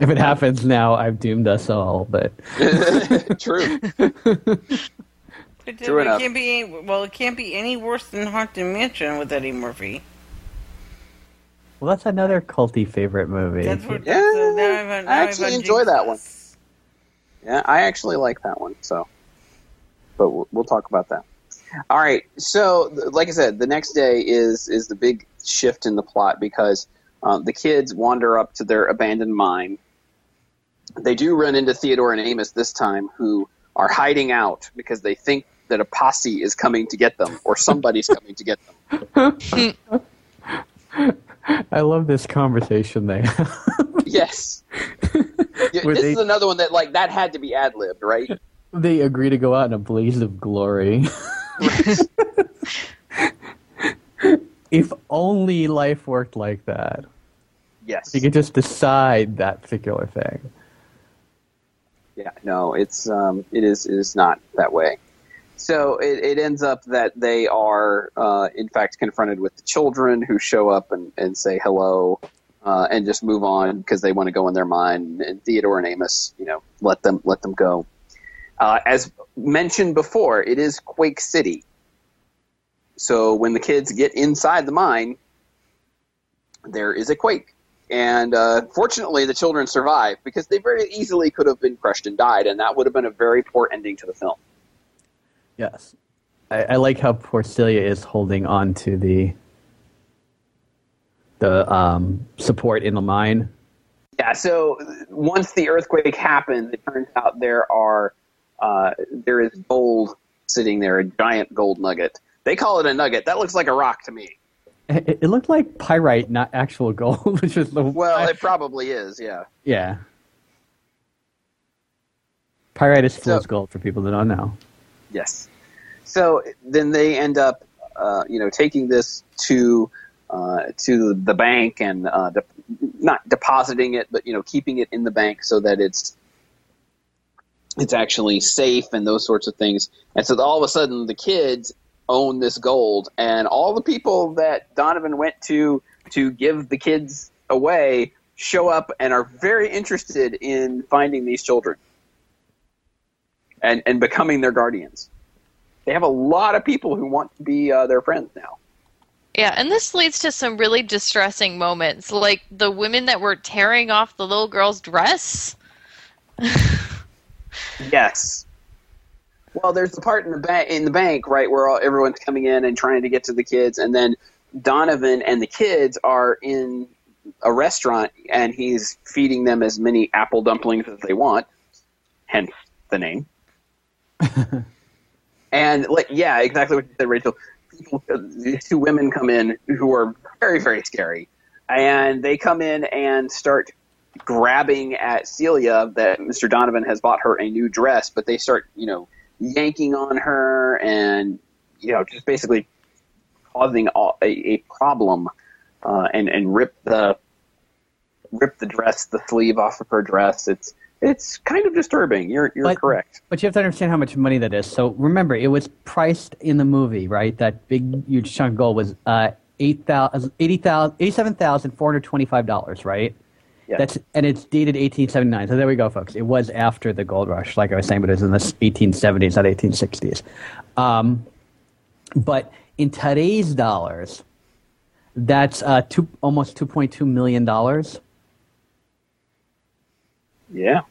If it happens now, I've doomed us all. But *laughs* True. It, True it enough. can't be any, well. It can't be any worse than Haunted Mansion with Eddie Murphy. well, that's another culty favorite movie. That's what. Yeah, that's, uh, now I've- now I I've actually enjoy that one. Yeah, I actually like that one. So, but we'll, we'll talk about that. All right. So, like I said, the next day is is the big shift in the plot because um, the kids wander up to their abandoned mine. They do run into Theodore and Amos this time, who are hiding out because they think that a posse is coming to get them or somebody's *laughs* coming to get them. I love this conversation they have. Yes. Yeah, this they- is another one that like that had to be ad libbed, right? they agree to go out in a blaze of glory. *laughs* if only life worked like that. Yes. You could just decide that particular thing. Yeah, no, it's um, it is it is not that way. So it, it ends up that they are, uh, in fact, confronted with the children who show up and, and say hello, uh, and just move on because they want to go in their mind. And Theodore and Amos, you know, let them let them go. Uh, as mentioned before, it is Quake City. So when the kids get inside the mine, there is a quake. And uh, fortunately, the children survive because they very easily could have been crushed and died, and that would have been a very poor ending to the film. Yes. I, I like how poor Celia is holding on to the the um, support in the mine. Yeah. So once the earthquake happens, it turns out there are uh, there is gold sitting there, a giant gold nugget. They call it a nugget. That looks like a rock to me. It, it looked like pyrite, not actual gold, *laughs* which is the Well, it probably is. Yeah. yeah. Pyrite is fool's So- gold for people that don't know. Yes. So then they end up, uh, you know, taking this to uh, to the bank and uh, de- not depositing it, but you know, keeping it in the bank so that it's it's actually safe and those sorts of things. And so all of a sudden, the kids own this gold, and all the people that Donovan went to to give the kids away show up and are very interested in finding these children and and becoming their guardians. They have a lot of people who want to be uh, their friends now. Yeah, and this leads to some really distressing moments, like the women that were tearing off the little girl's dress. *laughs* Yes. Well, there's the part in the bank in the bank, right, where all, everyone's coming in and trying to get to the kids, and then Donovan and the kids are in a restaurant, and he's feeding them as many apple dumplings as they want, hence the name. *laughs* and like, yeah, exactly what you said, Rachel. People, these two women come in who are very, very scary, and they come in and start grabbing at Celia that Mr. Donovan has bought her a new dress, but they start, you know, yanking on her and, you know, just basically causing a, a problem uh, and and rip the rip the dress, the sleeve off of her dress. It's it's kind of disturbing. You're you're But- correct. But you have to understand how much money that is. So remember, it was priced in the movie, right? That big, huge chunk of gold was uh, eight thousand, eighty thousand, eighty-seven thousand four hundred twenty-five dollars, right? That's and it's dated 1879. So there we go, folks. It was after the gold rush, like I was saying, but it was in the 1870s, not 1860s. Um, but in today's dollars, that's uh, two, almost 2.2 million dollars. yeah,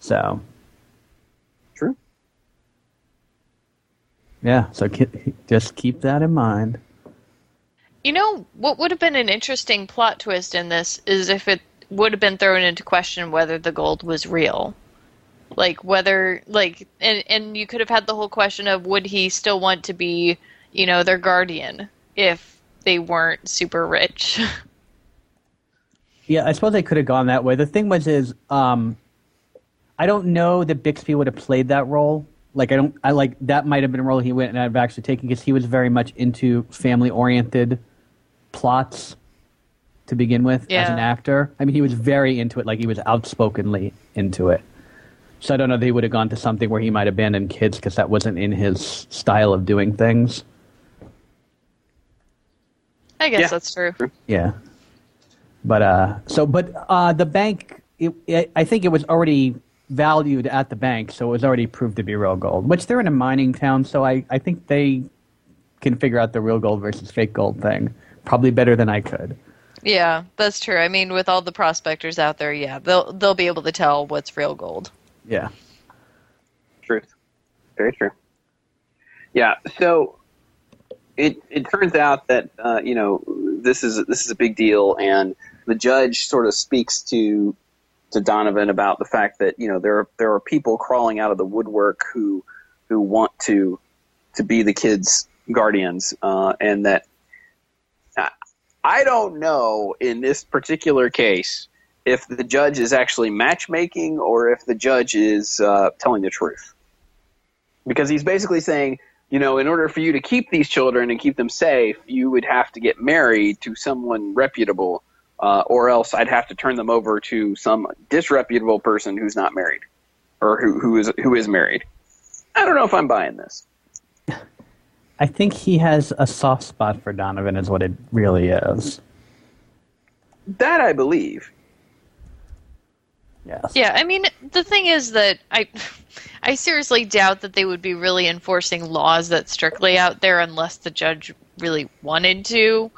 So true. yeah, so just keep that in mind. You know, what would have been an interesting plot twist in this is if it would have been thrown into question whether the gold was real. Like whether like and and you could have had the whole question of would he still want to be, you know, their guardian if they weren't super rich. *laughs* Yeah, I suppose they could have gone that way. The thing was, is um, I don't know that Bixby would have played that role. Like, I don't, I like that might have been a role he went and I've actually taken because he was very much into family-oriented plots to begin with as an actor. I mean, he was very into it. Like, he was outspokenly into it. So I don't know that he would have gone to something where he might abandon kids because that wasn't in his style of doing things. I guess Yeah. that's true. Yeah. But uh so but uh the bank it, it, I think it was already valued at the bank so it was already proved to be real gold. Which they're in a mining town so I I think they can figure out the real gold versus fake gold thing probably better than I could. Yeah, that's true. I mean, with all the prospectors out there, yeah, they'll they'll be able to tell what's real gold. Yeah. Truth. Very true. Yeah. So it it turns out that uh, you know this is this is a big deal, and the judge sort of speaks to to Donovan about the fact that you know there are, there are people crawling out of the woodwork who who want to to be the kids' guardians, uh, and that I- I don't know in this particular case if the judge is actually matchmaking or if the judge is uh, telling the truth. Because he's basically saying, you know, in order for you to keep these children and keep them safe, you would have to get married to someone reputable, uh, or else I'd have to turn them over to some disreputable person who's not married or who, who is who is married. I don't know if I'm buying this. I think he has a soft spot for Donovan is what it really is. That I believe. Yes. Yeah, I mean, the thing is that I, I seriously doubt that they would be really enforcing laws that strictly out there unless the judge really wanted to.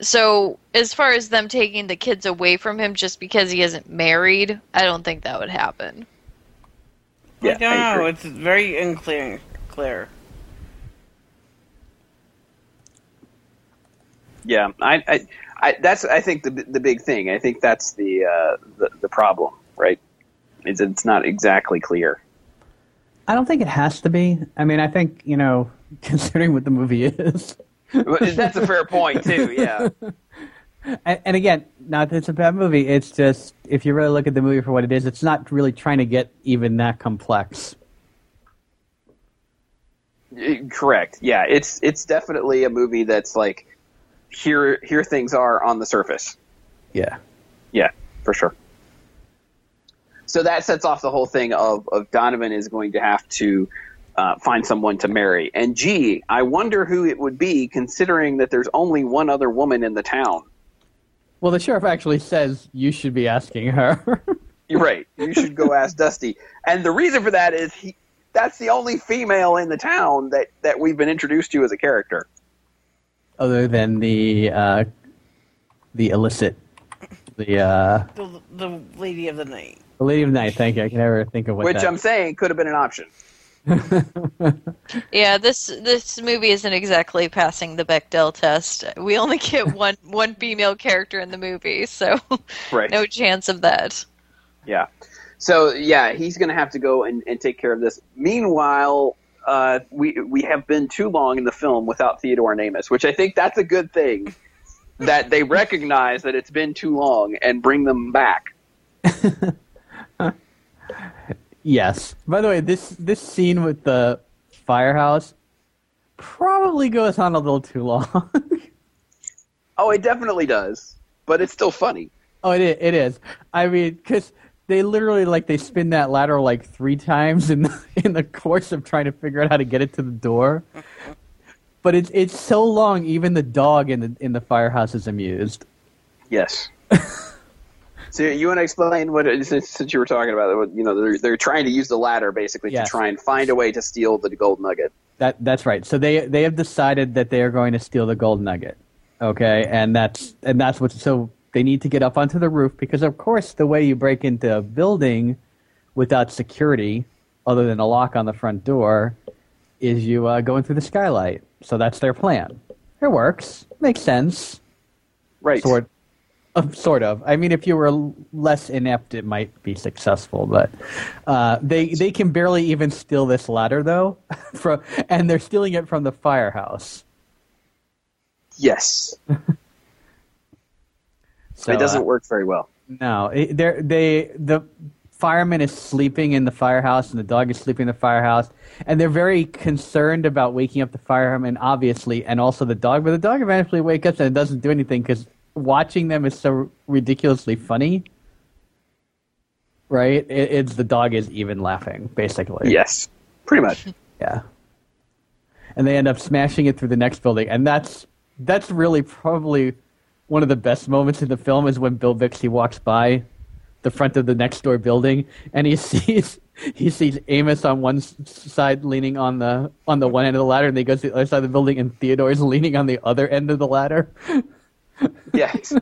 So, as far as them taking the kids away from him just because he isn't married, I don't think that would happen. Yeah, I don't oh, know. It's very unclear. Clear. Yeah, I, I, I that's I think the the big thing. I think that's the uh, the, the problem, right? Is it's not exactly clear. I don't think it has to be. I mean, I think, you know, *laughs* considering what the movie is. That's a fair point too. Yeah, *laughs* And, and again, not that it's a bad movie. It's just if you really look at the movie for what it is, it's not really trying to get even that complex. Correct. Yeah, it's it's definitely a movie that's like here here things are on the surface. Yeah. Yeah, for sure. So that sets off the whole thing of, of Donovan is going to have to uh, find someone to marry. And gee, I wonder who it would be, considering that there's only one other woman in the town. Well, the sheriff actually says you should be asking her. *laughs* You're right. You should go ask Dusty. And the reason for that is he that's the only female in the town that, that we've been introduced to as a character. Other than the uh, the illicit, the uh, The, the lady of the night. the lady of the night. Thank you. I can never think of what which that. I'm saying could have been an option. *laughs* Yeah, this this movie isn't exactly passing the Bechdel test. We only get *laughs* one one female character in the movie, so *laughs* Right. no chance of that. Yeah. So yeah, he's going to have to go and, and take care of this. Meanwhile, uh, we we have been too long in the film without Theodore and Amos, which I think that's a good thing. *laughs* that they recognize that it's been too long and bring them back. *laughs* Yes. By the way, this this scene with the firehouse probably goes on a little too long. *laughs* Oh, it definitely does, but it's still funny. oh, it is, it is. I mean, because they literally like they spin that ladder like three times in the, *laughs* in the course of trying to figure out how to get it to the door. But it's it's so long. Even the dog in the in the firehouse is amused. Yes. so you want to explain what it- since, you were talking about it? You know, they're they're trying to use the ladder basically Yes. to try and find a way to steal the gold nugget. That that's right. So they they have decided that they are going to steal the gold nugget. Okay, and that's and that's what. So they need to get up onto the roof because, of course, the way you break into a building without security, other than a lock on the front door, is you uh, go in through the skylight. So that's their plan. It works. Makes sense. Right. Sort. Uh, sort of. I mean, if you were less inept, it might be successful. But uh, they they can barely even steal this ladder, though, *laughs* from and they're stealing it from the firehouse. Yes. *laughs* So, it doesn't uh, work very well. No, it, they the fireman is sleeping in the firehouse, and the dog is sleeping in the firehouse, and they're very concerned about waking up the fireman, obviously, and also the dog. But the dog eventually wakes up and it doesn't do anything because watching them is so ridiculously funny. Right? It, it's the dog is even laughing, basically. Yes. Pretty much. *laughs* Yeah. And they end up smashing it through the next building, and that's that's really probably one of the best moments in the film is when Bill Bixby walks by the front of the next door building, and he *laughs* sees he sees Amos on one side leaning on the on the one end of the ladder, and he goes to the other side of the building, and Theodore's leaning on the other end of the ladder. *laughs* Yes.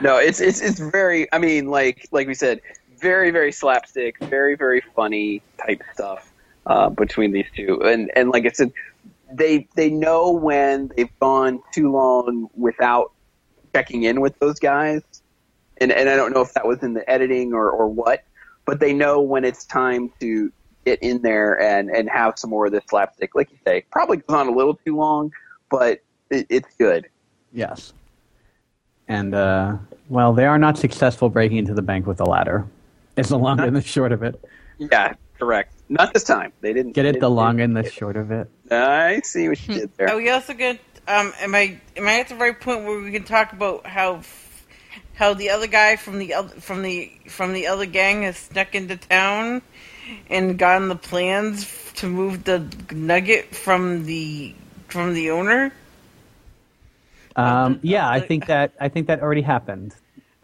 no, it's it's it's very. I mean, like like we said, very very slapstick, very very funny type stuff uh, between these two, and and like I said, they they know when they've gone too long without checking in with those guys, and and I don't know if that was in the editing or or what, but they know when it's time to get in there and and have some more of this slapstick. Like you say, probably goes on a little too long, but it, it's good. Yes. And uh, well, they are not successful breaking into the bank with the ladder. It's the long and the *laughs* short of it. Yeah, correct. Not this time. They didn't Get it? they The didn't- long and the short of it. I see what you did Are there. we also good? Um, am I am I at the right point where we can talk about how how the other guy from the other from the from the other gang has snuck into town and gotten the plans to move the nugget from the from the owner? Um, yeah, I think that I think that already happened.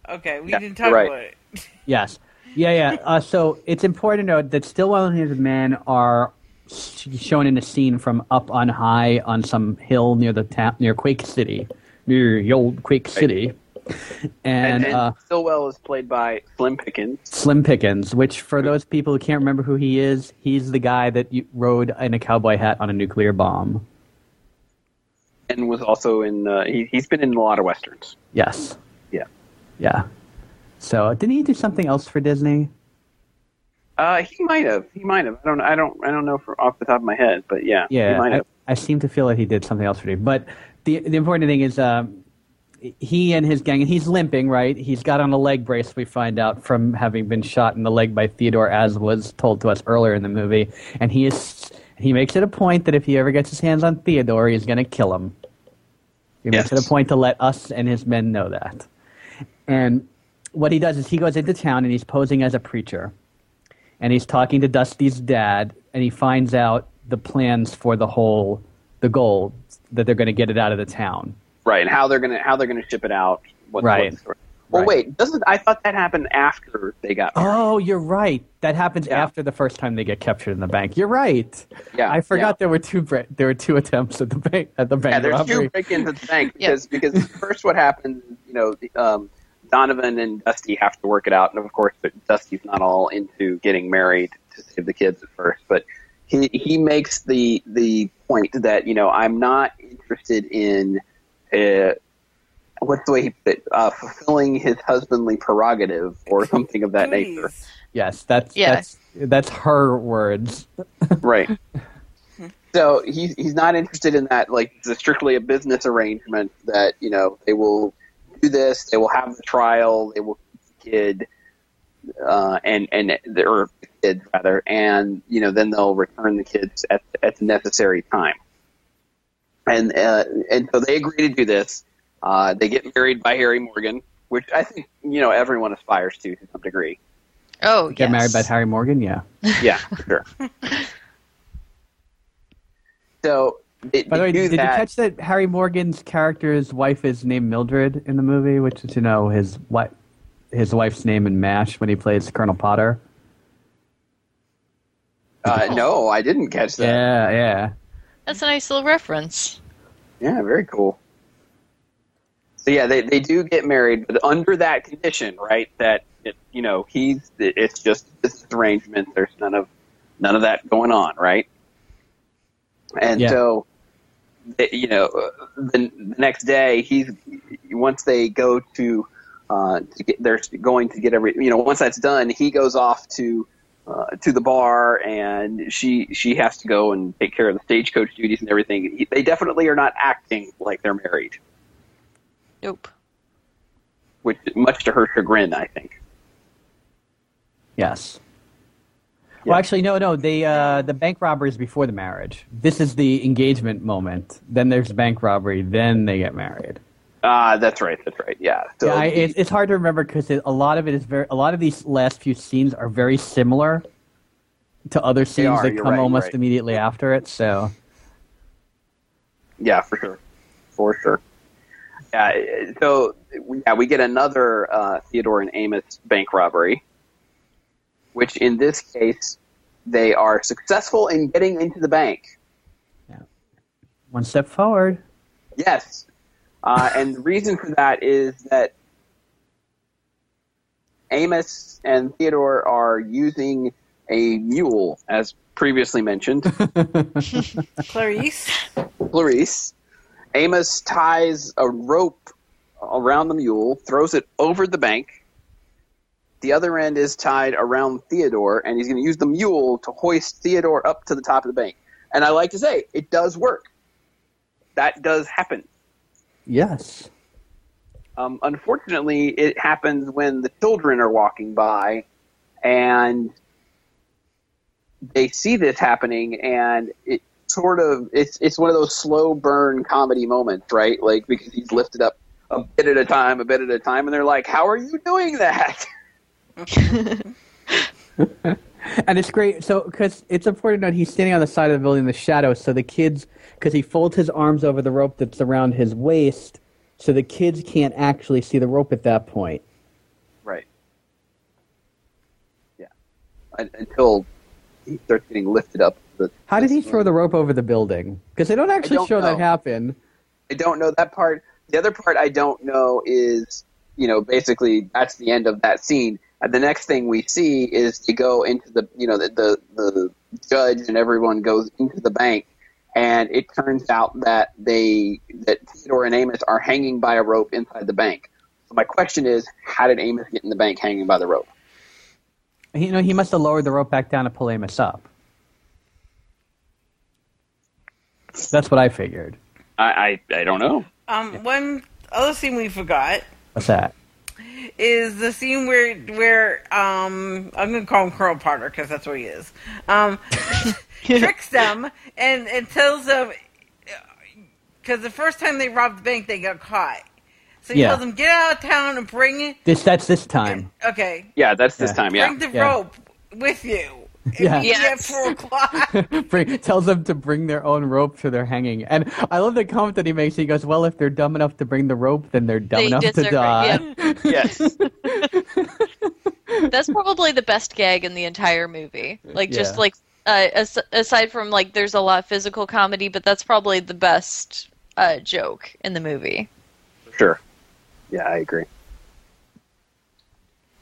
Okay, we Yeah, didn't talk right. about it. *laughs* Yes. Yeah, yeah. Uh, so it's important to note that Stillwell and his men are sh- shown in a scene from up on high on some hill near the town, near Quake City, near the old Quake City, and, And, and uh, Stillwell is played by Slim Pickens. Slim Pickens. Which, for those people who can't remember who he is, he's the guy that rode in a cowboy hat on a nuclear bomb. and was also in. Uh, he, he's been in a lot of westerns. Yes. Yeah. Yeah. So didn't he do something else for Disney? Uh, he might have. He might have. I don't. I don't. I don't know for, off the top of my head, but yeah. he Yeah, might I, have. I seem to feel that he did something else for you. But the the important thing is, um, he and his gang, and he's limping, right? He's got on a leg brace. We find out from having been shot in the leg by Theodore, as was told to us earlier in the movie. And he is he makes it a point that if he ever gets his hands on Theodore, he's going to kill him. He makes it a point to let us and his men know that. And what he does is he goes into town and he's posing as a preacher and he's talking to Dusty's dad, and he finds out the plans for the whole the gold that they're going to get it out of the town. Right, and how they're gonna how they're gonna ship it out. What, Right. what- well, Right. wait, doesn't I thought that happened after they got married? Oh, you're right. That happens Yeah. after the first time they get captured in the bank. You're right. Yeah, I forgot yeah. there were two bre- there were two attempts at the bank at the bank Yeah, there's robbery. two break-ins at the bank Yeah. because because first what happens, you know, the, um, Donovan and Dusty have to work it out, and of course, Dusty's not all into getting married to save the kids at first, but he he makes the the point that you know I'm not interested in. Uh, What's the way he put it? Uh, fulfilling his husbandly prerogative or *laughs* something of that nature. Yes, that's Yeah. that's that's her words. *laughs* right. So he's he's not interested in that. Like it's strictly a business arrangement that you know they will do this, they will have the trial, they will the kid, uh, and and or the kids rather, and you know then they'll return the kids at at the necessary time. And uh, and so they agree to do this. Uh, they get married by Harry Morgan, which I think you know everyone aspires to to some degree. Oh, Get yes. married by Harry Morgan. Yeah. Yeah, for sure. *laughs* so they, By the way, do did you catch that Harry Morgan's character's wife is named Mildred in the movie, which is you know his what his wife's name in MASH when he plays Colonel Potter. Uh, no, I didn't catch that. Yeah, yeah. That's a nice little reference. Yeah, very cool. So yeah, they, they do get married, but under that condition, right? That it, you know he's it's just this arrangement. There's none of none of that going on, right? And Yeah. so, they- you know, uh, the, the next day he's once they go to uh, to get they're going to get every you know once that's done, he goes off to uh, to the bar, and she she has to go and take care of the stagecoach duties and everything. He- They definitely are not acting like they're married, Nope. which much to her chagrin, I think. Yes. Yeah. Well, actually, no, no. The uh, the bank robbery is before the marriage. This is the engagement moment. Then there's the bank robbery. Then they get married. Ah, that's right, that's right. Yeah. So yeah, I, it, it's hard to remember because a lot of it is very. A lot of these last few scenes are very similar to other scenes are, that come right, almost right. immediately after it. So Yeah, for sure, for sure. Yeah, so yeah, we get another uh, Theodore and Amos bank robbery, which in this case they are successful in getting into the bank. one step forward. Yes, uh, and the reason for that is that Amos and Theodore are using a mule, as previously mentioned. *laughs* Clarice. Clarice. Amos ties a rope around the mule, throws it over the bank. The other end is tied around Theodore, and he's going to use the mule to hoist Theodore up to the top of the bank. And I like to say, it does work. That does happen. Yes. Um, unfortunately, it happens when the children are walking by, and they see this happening, and it sort of it's it's one of those slow burn comedy moments, right? Like because he's lifted up a bit at a time, a bit at a time, and they're like, "How are you doing that?" *laughs* *laughs* And it's great. So, because it's important that he's standing on the side of the building in the shadows. So the kids, because he folds his arms over the rope that's around his waist, so the kids can't actually see the rope at that point. Right. Yeah. Un- Until he starts getting lifted up. The, How did he throw the rope over the building? Because they don't actually don't show that happen. I don't know that part. The other part I don't know is, you know, basically that's the end of that scene. And the next thing we see is they go into the, you know, the, the, the judge and everyone goes into the bank. And it turns out that they, that Theodore and Amos are hanging by a rope inside the bank. So my question is, how did Amos get in the bank hanging by the rope? You know, he must have lowered the rope back down to pull Amos up. That's what I figured. I, I, I don't know. Um, one other thing we forgot What's that? Is the scene where where um I'm gonna call him Colonel Potter because that's what he is. Um, *laughs* tricks them and and tells them because the first time they robbed the bank they got caught. So he Yeah. tells them get out of town and bring it. This that's this time. Okay, Yeah, that's this Yeah. time. Yeah. bring the Yeah. rope with you. Yeah. Yeah, Yes. four o'clock. *laughs* bring, tells them to bring their own rope to their hanging. And I love the comment that he makes. He goes, "Well, if they're dumb enough to bring the rope, then they're dumb They enough to deserve it, die." yeah. *laughs* Yes. *laughs* That's probably the best gag in the entire movie. Like just Yeah. like uh, as- aside from like there's a lot of physical comedy, but that's probably the best uh, joke in the movie. Sure. Yeah, I agree.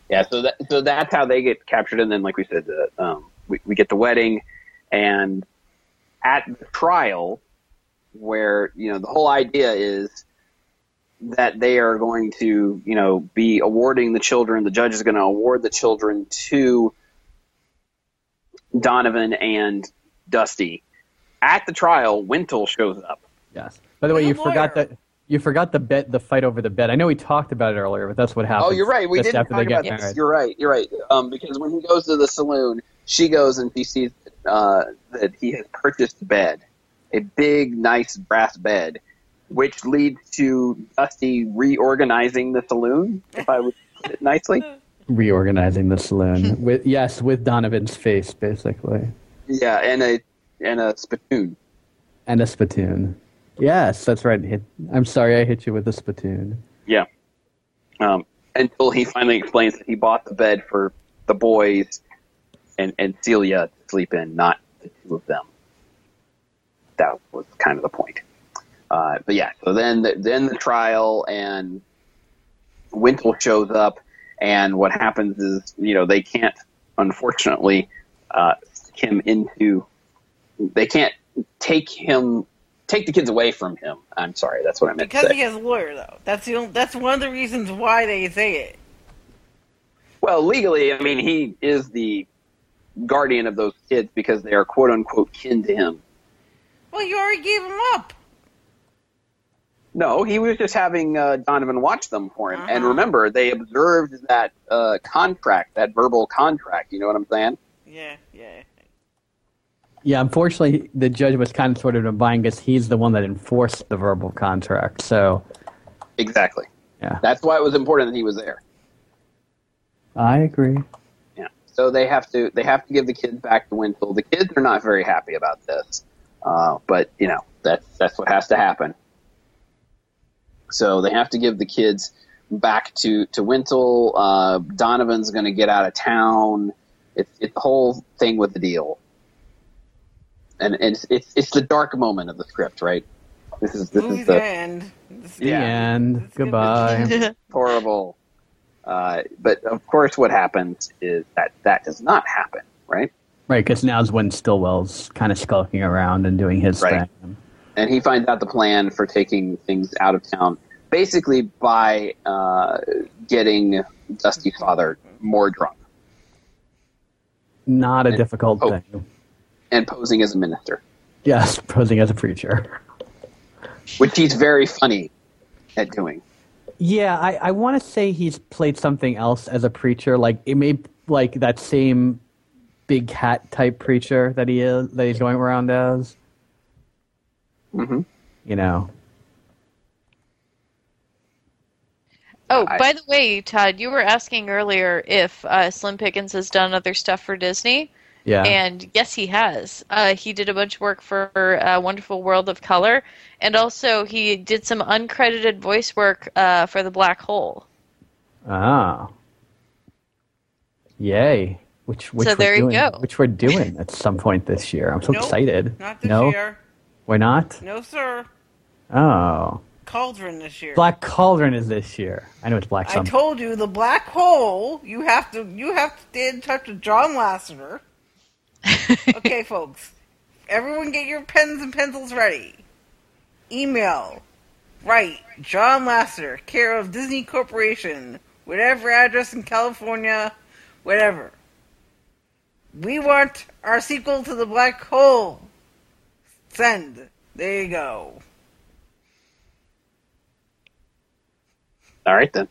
Yeah, so that so that's how they get captured, and then, like we said, uh, um, we we get the wedding, and at the trial, where you know the whole idea is that they are going to you know be awarding the children. The judge is going to award the children to Donovan and Dusty. At the trial, Wintle shows up. Yes. By the way, I'm you forgot that you forgot the bet, the fight over the bed. I know we talked about it earlier, but that's what happened. Oh, you're right. We didn't talk about this. married. You're right. You're right. Um, because when he goes to the saloon, she goes and she sees uh, that he has purchased a bed, a big, nice brass bed, which leads to Dusty reorganizing the saloon. If I would put it nicely. *laughs* Reorganizing the saloon *laughs* with yes, with Donovan's face basically, Yeah, and a and a spittoon. and a spittoon. Yes, that's right. Hit, I'm sorry, I hit you with a spittoon. Yeah. Um, until he finally explains that he bought the bed for the boys and, and Celia to sleep in, not the two of them. That was kind of the point. Uh, but yeah, so then the, then the trial and Wintle shows up, and what happens is, you know, they can't, unfortunately, uh, stick him into. They can't take him, take the kids away from him. I'm sorry, that's what I meant to Because he has a lawyer, though. That's the only, that's one of the reasons why they say it. Well, legally, I mean, he is the guardian of those kids because they are quote unquote kin to him. Well, you already gave him up. No, he was just having uh, Donovan watch them for him. And Uh-huh. remember, they observed that uh, contract, that verbal contract. You know what I'm saying? Yeah, yeah. Yeah, unfortunately, the judge was kind of sort of implying because he's the one that enforced the verbal contract. So, Exactly. yeah, That's why it was important that he was there. I agree. Yeah. So they have to they have to give the kids back to Wintle. The kids are not very happy about this, uh, but you know that's that's what has to happen. So they have to give the kids back to to Wintle. Uh, Donovan's going to get out of town. It's it's the whole thing with the deal, and, and it's, it's it's the dark moment of the script, right? This is this Movie's is the end. This- The Yeah. end. It's Goodbye. *laughs* horrible. Uh, but of course, what happens is that that does not happen, right? right, because now's when Stillwell's kind of skulking around and doing his Right. thing. and he finds out the plan for taking things out of town, basically by uh, getting Dusty's father more drunk Not a And- difficult oh. thing. and posing as a minister, Yes, *laughs* posing as a preacher. which he's very funny at doing. Yeah, I, I want to say he's played something else as a preacher, like it may like that same big cat type preacher that he is that he's going around as. hmm You know, Oh, I- by the way, Todd, you were asking earlier if uh, Slim Pickens has done other stuff for Disney, yeah, and yes, he has. Uh, he did a bunch of work for uh, Wonderful World of Color, and also he did some uncredited voice work uh, for The Black Hole. ah, yay! Which which So we're there you go. which we're doing at some point this year. I'm so Nope, excited. Not this no, year. why not? No, sir. Oh, Cauldron this year. Black Cauldron is this year. I know it's Black I told you the black hole. You have to. You have to stay in touch with John Lasseter. *laughs* okay, folks. Everyone, get your pens and pencils ready. Email. Write John Lasseter, care of Disney Corporation, whatever address in California, whatever. We want our sequel to the black hole. Send. There you go. All right then.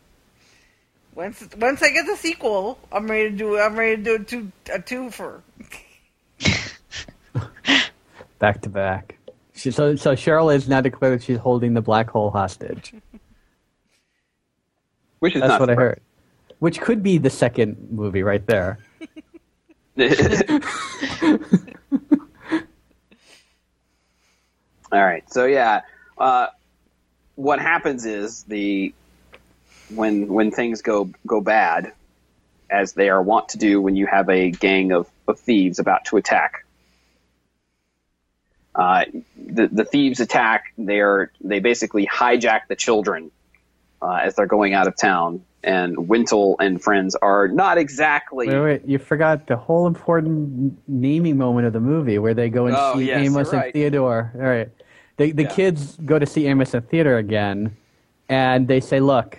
Once once I get the sequel, I'm ready to do. I'm ready to do a two a two for. *laughs* back to back. She, so, so Cheryl is now declared she's holding the black hole hostage. Which is That's not what I heard. Which could be the second movie right there. *laughs* All right. So yeah, uh, what happens is the when when things go go bad, as they are wont to do when you have a gang of, of thieves about to attack. Uh, the the thieves attack. They are they basically hijack the children uh, as they're going out of town, and Wintle and friends are not exactly. Wait, wait, you forgot the whole important naming moment of the movie where they go and Oh, see yes, Amos and right. Theodore. All right. They, the Yeah. kids go to see Amos and Theodore again, and they say, look,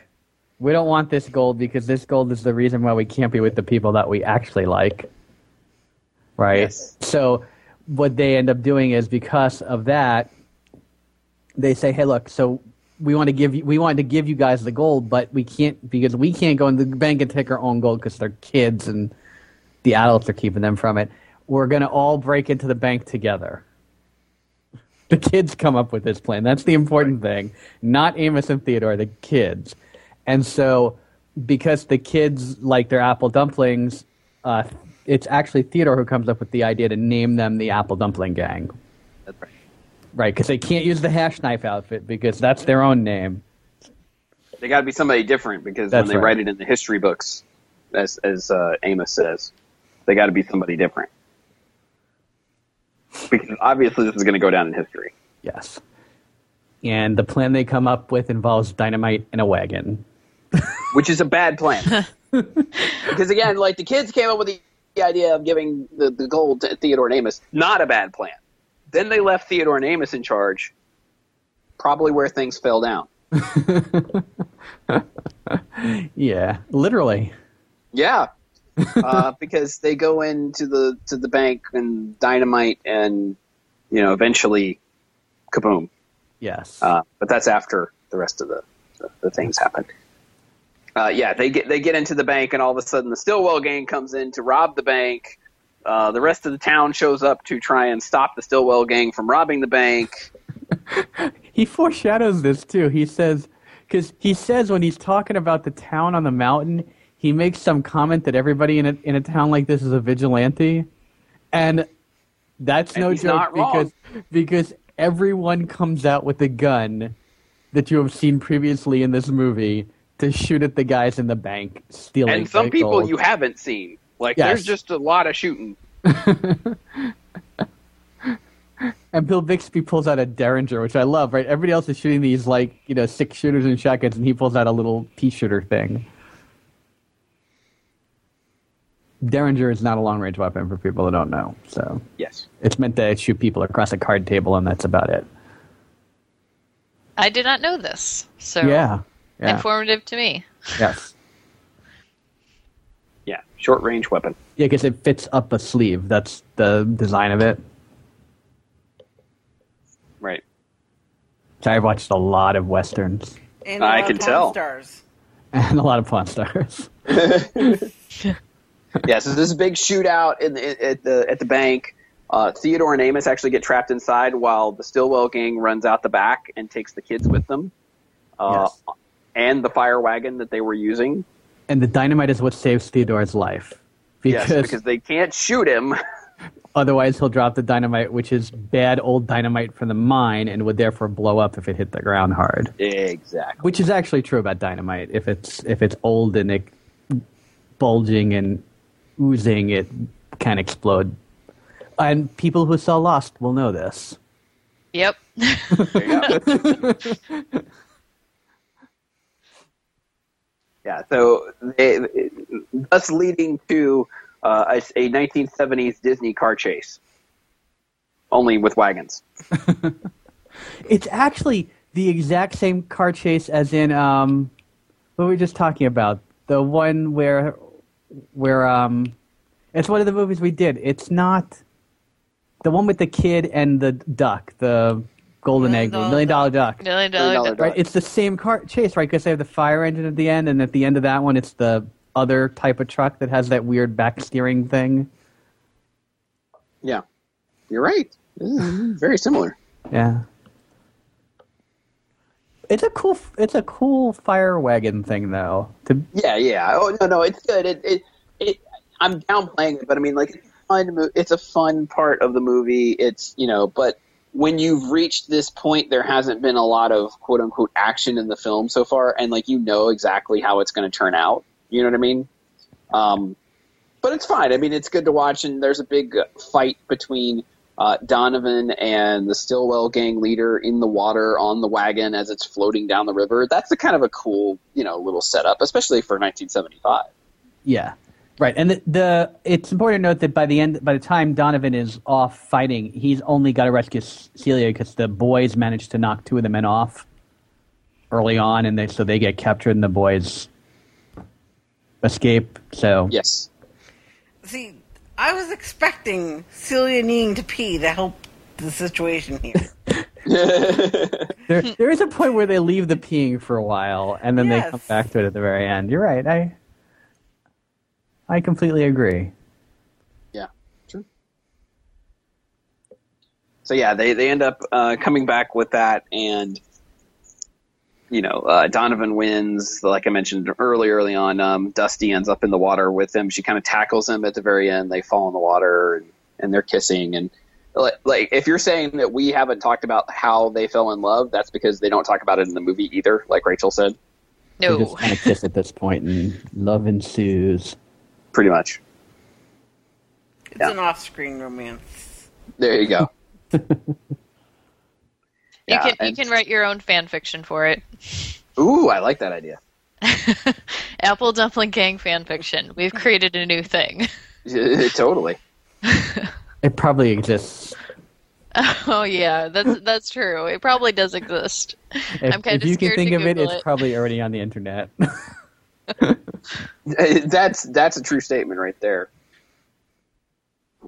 we don't want this gold because this gold is the reason why we can't be with the people that we actually like. Right? Yes. So what they end up doing is because of that, they say, "Hey, look, so we want to give you, we wanted to give you guys the gold, but we can't because we can't go in the bank and take our own gold because they're kids and the adults are keeping them from it. We're gonna all break into the bank together." *laughs* The kids come up with this plan. That's the important thing. Not Amos and Theodore, the kids. And so, because the kids like their apple dumplings, uh, it's actually Theodore who comes up with the idea to name them the Apple Dumpling Gang. That's right. Right, because they can't use the hash knife outfit because that's their own name. They got to be somebody different because That's when they right. write it in the history books, as as uh, Amos says, they got to be somebody different. Because obviously this is going to go down in history. Yes. And the plan they come up with involves dynamite and a wagon. which is a bad plan. *laughs* because again, like the kids came up with the, the idea of giving the, the gold to Theodore and Amos, not a bad plan. Then they left Theodore and Amos in charge, probably where things fell down. *laughs* Yeah, literally. Yeah, *laughs* uh, because they go into the to the bank and dynamite, and you know eventually, kaboom. Yes. Uh, but that's after the rest of the, the, the things happen. Uh, yeah, they get they get into the bank, and all of a sudden the Stillwell gang comes in to rob the bank. Uh, the rest of the town shows up to try and stop the Stillwell gang from robbing the bank. *laughs* he foreshadows this too. He says, because he says when he's talking about the town on the mountain, he makes some comment that everybody in a in a town like this is a vigilante, and that's And no joke because because everyone comes out with a gun that you have seen previously in this movie to shoot at the guys in the bank stealing. And some people gold. you haven't seen. Like Yes. there's just a lot of shooting. *laughs* And Bill Bixby pulls out a Derringer, which I love, right? Everybody else is shooting these, like, you know, six shooters and shotguns, and he pulls out a little pea shooter thing. Derringer is not a long range weapon for people that don't know. So Yes. it's meant to shoot people across a card table, and that's about it. I did not know this. So Yeah. Yeah. informative to me. yes. *laughs* Yeah. Short range weapon. Yeah, because it fits up a sleeve. That's the design of it. Right. So I've watched a lot of westerns And a I lot of can Pawn tell. Stars. *laughs* and a lot of Pawn Stars. *laughs* yeah, so this big shootout in the, at the at the bank. Uh, Theodore and Amos actually get trapped inside while the Stillwell gang runs out the back and takes the kids with them, uh, Yes. And the fire wagon that they were using. And the dynamite is what saves Theodore's life. yes, because they can't shoot him. *laughs* Otherwise, he'll drop the dynamite, which is bad old dynamite from the mine, and would therefore blow up if it hit the ground hard. exactly. Which is actually true about dynamite. If it's if it's old and it bulging and oozing, it can explode. And people who saw Lost will know this. Yep. *laughs* There you go. Yeah, so they, thus leading to uh, a, a 1970s Disney car chase, only with wagons. *laughs* It's actually the exact same car chase as in um, what were we just talking about? The one where where um, it's one of the movies we did. It's not the one with the kid and the duck, the golden Million egg, Dollar million dollar duck. Million Million dollar. dollar duck. Right, it's the same car chase, right? Because they have the fire engine at the end, and at the end of that one, it's the other type of truck that has that weird back steering thing. Yeah, you're right. Very similar. Yeah. It's a cool. It's a cool fire wagon thing, though. To Yeah, yeah. Oh no, no, it's good. It, it, it. I'm downplaying it, but I mean, like, fun. It's a fun part of the movie. It's you know, but when you've reached this point, there hasn't been a lot of quote unquote action in the film so far, and like you know exactly how it's going to turn out. You know what I mean? Um, but it's fine. I mean, it's good to watch, and there's a big fight between uh, Donovan and the Stillwell gang leader in the water on the wagon as it's floating down the river. That's a kind of a cool, you know, little setup, especially for 1975. Yeah, right. And the, the it's important to note that by the end, by the time Donovan is off fighting, he's only got to rescue Celia because the boys managed to knock two of the men off early on, and they so they get captured, and the boys escape. So Yes. See, I was expecting Celia needing to pee to help the situation here. *laughs* *laughs* there, there is a point where they leave the peeing for a while, and then they come back to it at the very end. You're right. I I completely agree. Yeah, true. So yeah, they they end up uh, coming back with that, and you know uh, Donovan wins. Like I mentioned early, early on, um, Dusty ends up in the water with him. She kind of tackles him at the very end. They fall in the water, and, and they're kissing. And like, like, if you're saying that we haven't talked about how they fell in love, that's because they don't talk about it in the movie either. Like Rachel said, They No. just kind of kiss at this point, and love ensues. Pretty much. It's Yeah. an off-screen romance. There you go. *laughs* *laughs* You Yeah, can you can write your own fan fiction for it. *laughs* Ooh, I like that idea. Apple Dumpling Gang fan fiction. We've created a new thing. totally. It probably exists. Oh yeah, that's that's true. It probably does exist. If, I'm kinda if you can think to of it, Google it's probably already on the internet. *laughs* that's that's a true statement right there.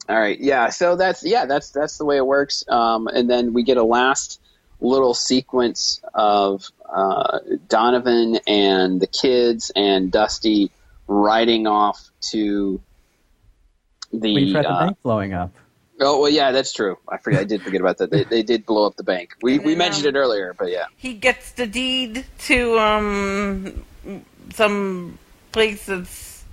All right, yeah. So that's yeah, that's that's the way it works. Um, and then we get a last little sequence of uh, Donovan and the kids and Dusty riding off to the. Waiting for the uh, bank blowing up. oh well, yeah, that's true. I forget. I did forget about that. They, they did blow up the bank. We And we then, mentioned um, it earlier, but yeah. He gets the deed to um some place that's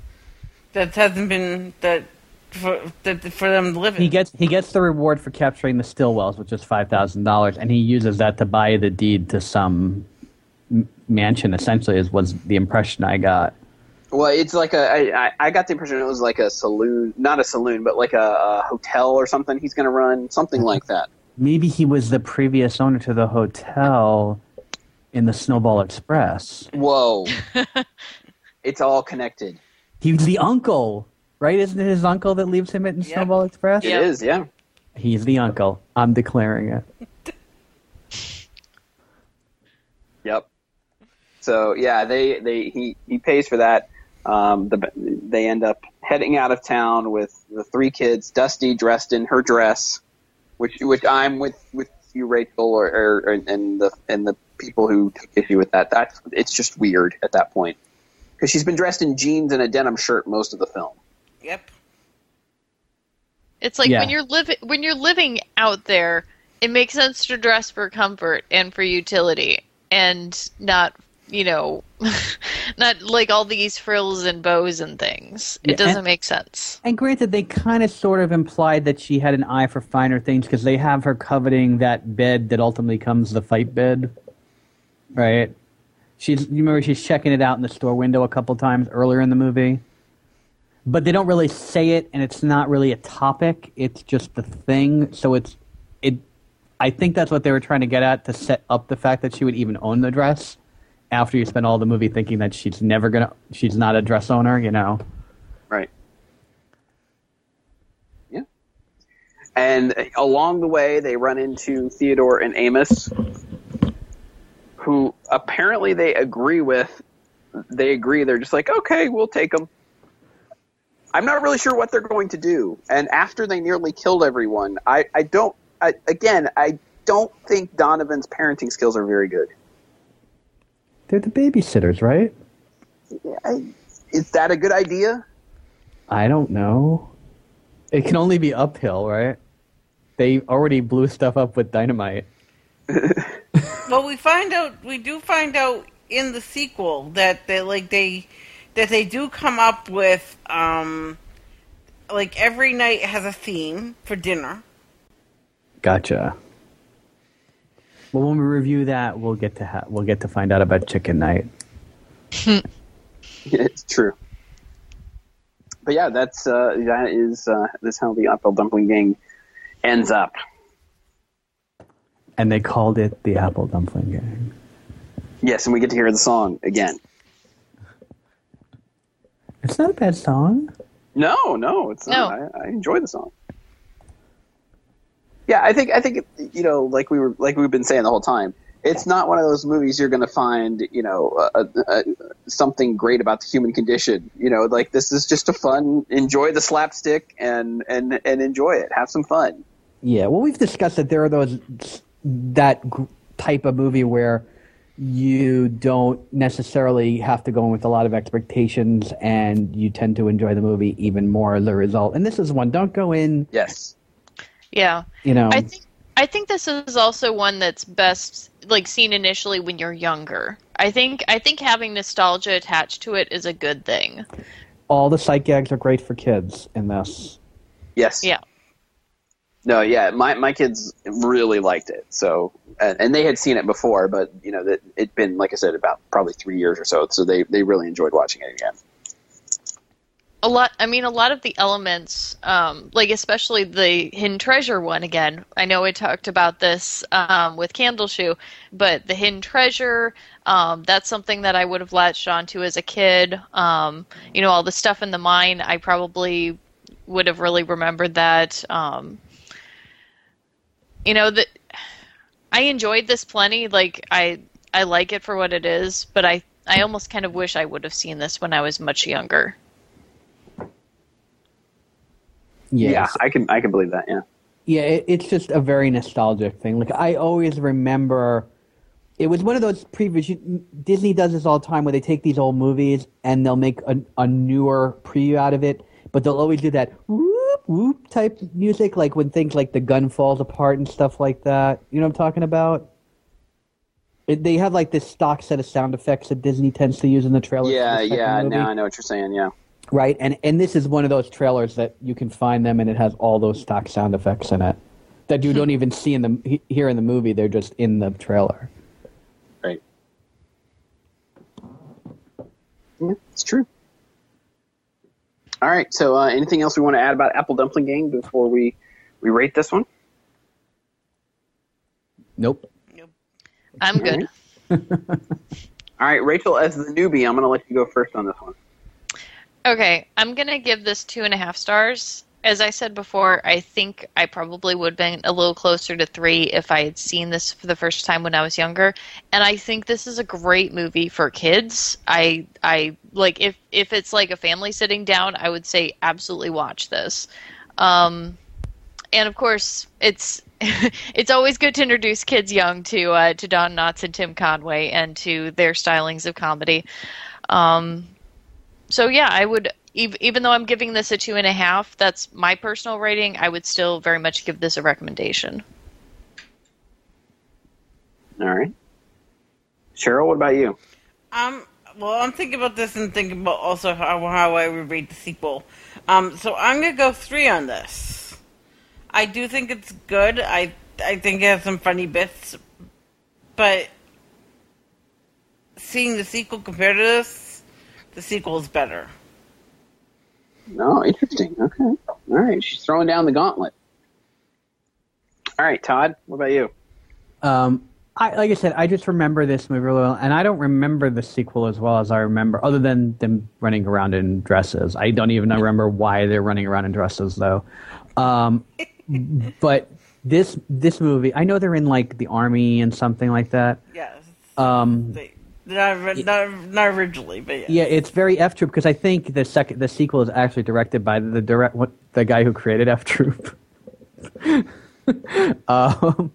that hasn't been that for that for them to live in. He gets he gets the reward for capturing the Stillwells, which is five thousand dollars, and he uses that to buy the deed to some mansion. Essentially, is was the impression I got. Well, it's like a. I, I- I got the impression it was like a saloon, not a saloon, but like a, a hotel or something. He's going to run something mm-hmm. like that. Maybe he was the previous owner to the hotel in the Snowball Express. Whoa, *laughs* it's all connected. He's the uncle, right? Isn't it his uncle that leaves him at Yep. Snowball Express? It Yep. is, yeah. He's the uncle. I'm declaring it. *laughs* Yep. So yeah, they they he he pays for that. Um, the, they end up heading out of town with the three kids. Dusty dressed in her dress, which which I'm with with you, Rachel, or, or and the and the people who took issue with that. That's it's just weird at that point because she's been dressed in jeans and a denim shirt most of the film. Yep. It's like Yeah. when you're living when you're living out there, it makes sense to dress for comfort and for utility, and not you know, *laughs* not like all these frills and bows and things. It Yeah, doesn't and- make sense. And granted, they kind of sort of implied that she had an eye for finer things because they have her coveting that bed that ultimately comes the fight bed, right? She's you remember she's checking it out in the store window a couple times earlier in the movie, but they don't really say it, and it's not really a topic. It's just the thing. So it's it. I think that's what they were trying to get at to set up the fact that she would even own the dress after you spend all the movie thinking that she's never gonna, she's not a dress owner, you know. Right. Yeah. And along the way, they run into Theodore and Amos, who apparently they agree with. They agree. They're just like, okay, we'll take them. I'm not really sure what they're going to do. And after they nearly killed everyone, I, I don't. I, again, I don't think Donovan's parenting skills are very good. They're the babysitters, right? I, is that a good idea? I don't know. It can only be uphill, right? They already blew stuff up with dynamite. *laughs* Well, we find out. We do find out in the sequel that they like they that they do come up with um like every night has a theme for dinner. Gotcha. Well, when we review that, we'll get to ha- we'll get to find out about Chicken Night. *laughs* it's true. But yeah, that's uh, that is uh, that's how the Apple Dumpling Gang ends up. And they called it the Apple Dumpling Gang. Yes, and we get to hear the song again. It's not a bad song. No, no, it's No. not. I, I enjoy the song. Yeah, I think I think you know, like we were like we've been saying the whole time. It's not one of those movies you're going to find, you know, uh, uh, something great about the human condition. You know, like this is just a fun. Enjoy the slapstick and and and enjoy it. Have some fun. Yeah, well, we've discussed that there are those that type of movie where you don't necessarily have to go in with a lot of expectations, and you tend to enjoy the movie even more as a result. And this is one. Don't go in, Yes. Yeah. you know. I think I think this is also one that's best like seen initially when you're younger. I think I think having nostalgia attached to it is a good thing. all the sight gags are great for kids in this. Yes. Yeah. No, yeah, my my kids really liked it. So, and, and they had seen it before, but you know that it'd been like I said about probably three years or so. So they they really enjoyed watching it again. A lot I mean a lot of the elements um like especially the hidden treasure one again. I know I talked about this um with Candleshoe, but the hidden treasure um that's something that I would have latched onto as a kid. Um you know all the stuff in the mine I probably would have really remembered that um you know that I enjoyed this plenty. Like I I like it for what it is, but I I almost kind of wish I would have seen this when I was much younger. Yes. Yeah, I can I can believe that. Yeah. Yeah, it, it's just a very nostalgic thing. Like I always remember, it was one of those previous. you- Disney does this all the time, where they take these old movies and they'll make a, a newer preview out of it, but they'll always do that whoop whoop type music, like when things like the gun falls apart and stuff like that. You know what I'm talking about? It, they have like this stock set of sound effects that Disney tends to use in the trailers. Yeah, yeah. movie Now I know what you're saying. Yeah. Right? And and this is one of those trailers that you can find them, and it has all those stock sound effects in it that you don't even see in the here in the movie. They're just in the trailer. Right. Yeah, it's true. All right. So, uh, anything else we want to add about Apple Dumpling Gang before we we rate this one? Nope. I'm good. *laughs* All right, Rachel, as the newbie, I'm going to let you go first on this one. Okay, I'm gonna give this two and a half stars. As I said before, I think I probably would have been a little closer to three if I had seen this for the first time when I was younger. And I think this is a great movie for kids. I I like if if it's like a family sitting down, I would say absolutely watch this. Um, and of course, it's *laughs* it's always good to introduce kids young to uh, to Don Knotts and Tim Conway and to their stylings of comedy. Um, so yeah, I would even though I'm giving this a two and a half, that's my personal rating. I would still very much give this a recommendation. All right. Cheryl, what about you? Um, well, I'm thinking about this and thinking about also how, how I would rate the sequel. Um, so I'm gonna go three on this. I do think it's good. I I think it has some funny bits, but seeing the sequel compared to this, the sequel is better. No, interesting. Okay. All right. She's throwing down the gauntlet. All right, Todd, what about you? Um, I like I said, I just remember this movie really well, and I don't remember the sequel as well as I remember, other than them running around in dresses. I don't even remember why they're running around in dresses though. Um, but this this movie, I know they're in like the army and something like that. Yes. Um, They, not, not, not originally, but yes. Yeah, it's very F Troop because I think the second the sequel is actually directed by the direct what the guy who created F Troop. *laughs* um,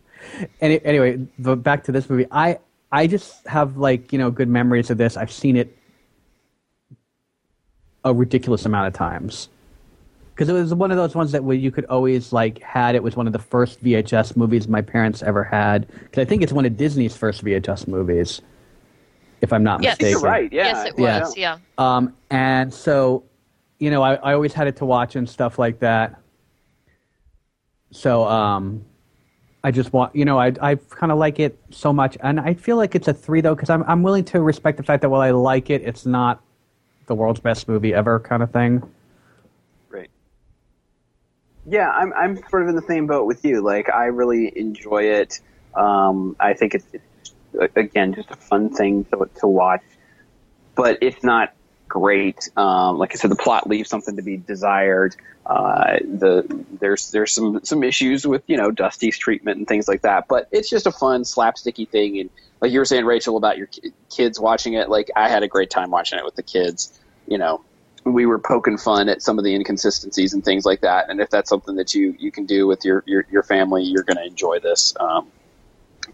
any, anyway, but back to this movie. I I just have like you know good memories of this. I've seen it a ridiculous amount of times because it was one of those ones that you could always like had it was one of the first VHS movies my parents ever had because I think it's one of Disney's first VHS movies, if I'm not Yes. mistaken. You're right. Yeah. yes, it Yeah. was. Yeah. Um, and so you know, I, I always had it to watch and stuff like that. So, um, I just want, you know, I I kind of like it so much, and I feel like it's a three though, because I'm I'm willing to respect the fact that while I like it, it's not the world's best movie ever, kind of thing. Right. Yeah, I'm I'm sort of in the same boat with you. Like, I really enjoy it. Um, I think it's, it's again just a fun thing to to watch, but it's not great. Um, like I said, the plot leaves something to be desired. Uh, the there's there's some some issues with you know Dusty's treatment and things like that, but it's just a fun slapsticky thing. And like you were saying, Rachel, about your kids watching it, like I had a great time watching it with the kids. You know, we were poking fun at some of the inconsistencies and things like that. And if that's something that you you can do with your your, your family, you're going to enjoy this um,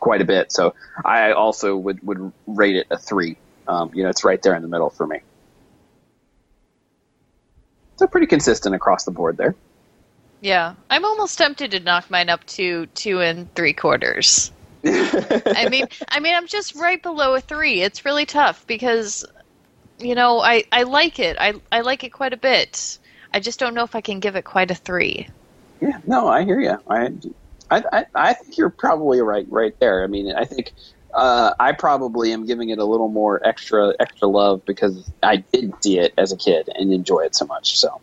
quite a bit. So I also would would rate it a three. Um, you know, it's right there in the middle for me. So pretty consistent across the board there. Yeah, I'm almost tempted to knock mine up to two and three quarters. *laughs* I mean, I mean, I'm just right below a three. It's really tough because, you know, I I like it. I I like it quite a bit. I just don't know if I can give it quite a three. Yeah, no, I hear you. I, I, I think you're probably right, right there. I mean, I think uh, I probably am giving it a little more extra extra love because I did see it as a kid and enjoy it so much. So,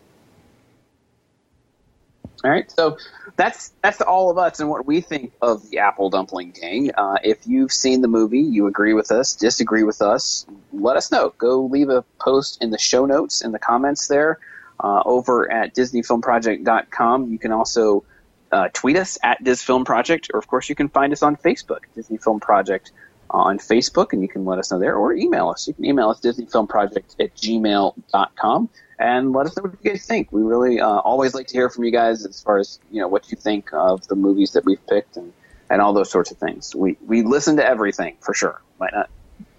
all right, so that's that's all of us and what we think of the Apple Dumpling Gang. Uh, if you've seen the movie, you agree with us, disagree with us, let us know. Go leave a post in the show notes in the comments there uh, over at DisneyFilmProject.com. You can also uh, tweet us at Dis Film Project, or of course you can find us on Facebook, Disney Film Project on Facebook, and you can let us know there, or email us. You can email us DisneyFilmProject at gmail.com and let us know what you guys think. We really uh, always like to hear from you guys as far as you know what you think of the movies that we've picked and, and all those sorts of things. We we listen to everything for sure. Might not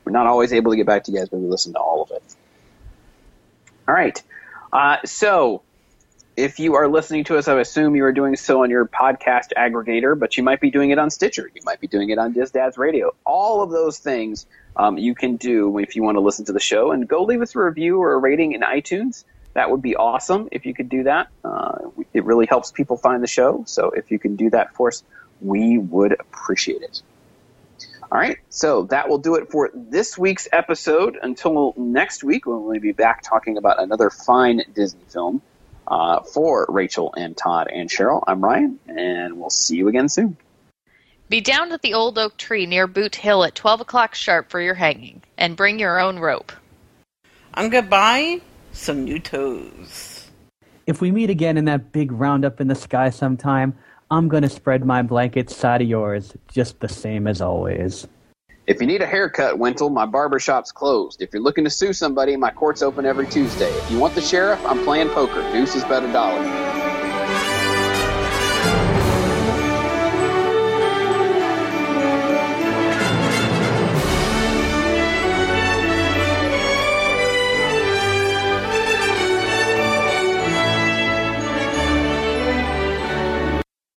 we're not always able to get back to you guys, but we listen to all of it. All right. Uh, so if you are listening to us, I assume you are doing so on your podcast aggregator, but you might be doing it on Stitcher. You might be doing it on Dads Radio. All of those things um, you can do if you want to listen to the show. And go leave us a review or a rating in iTunes. That would be awesome if you could do that. Uh, it really helps people find the show. So if you can do that for us, we would appreciate it. All right, so that will do it for this week's episode. Until next week, when we'll be back talking about another fine Disney film. Uh, for Rachel and Todd and Cheryl, I'm Ryan, and we'll see you again soon. Be down at the old oak tree near Boot Hill at 12 o'clock sharp for your hanging, and bring your own rope. I'm going to buy some new toes. If we meet again in that big roundup in the sky sometime, I'm going to spread my blanket side of yours, just the same as always. If you need a haircut, Wintle, my barber shop's closed. If you're looking to sue somebody, my court's open every Tuesday. If you want the sheriff, I'm playing poker. Deuce is bet a dollar.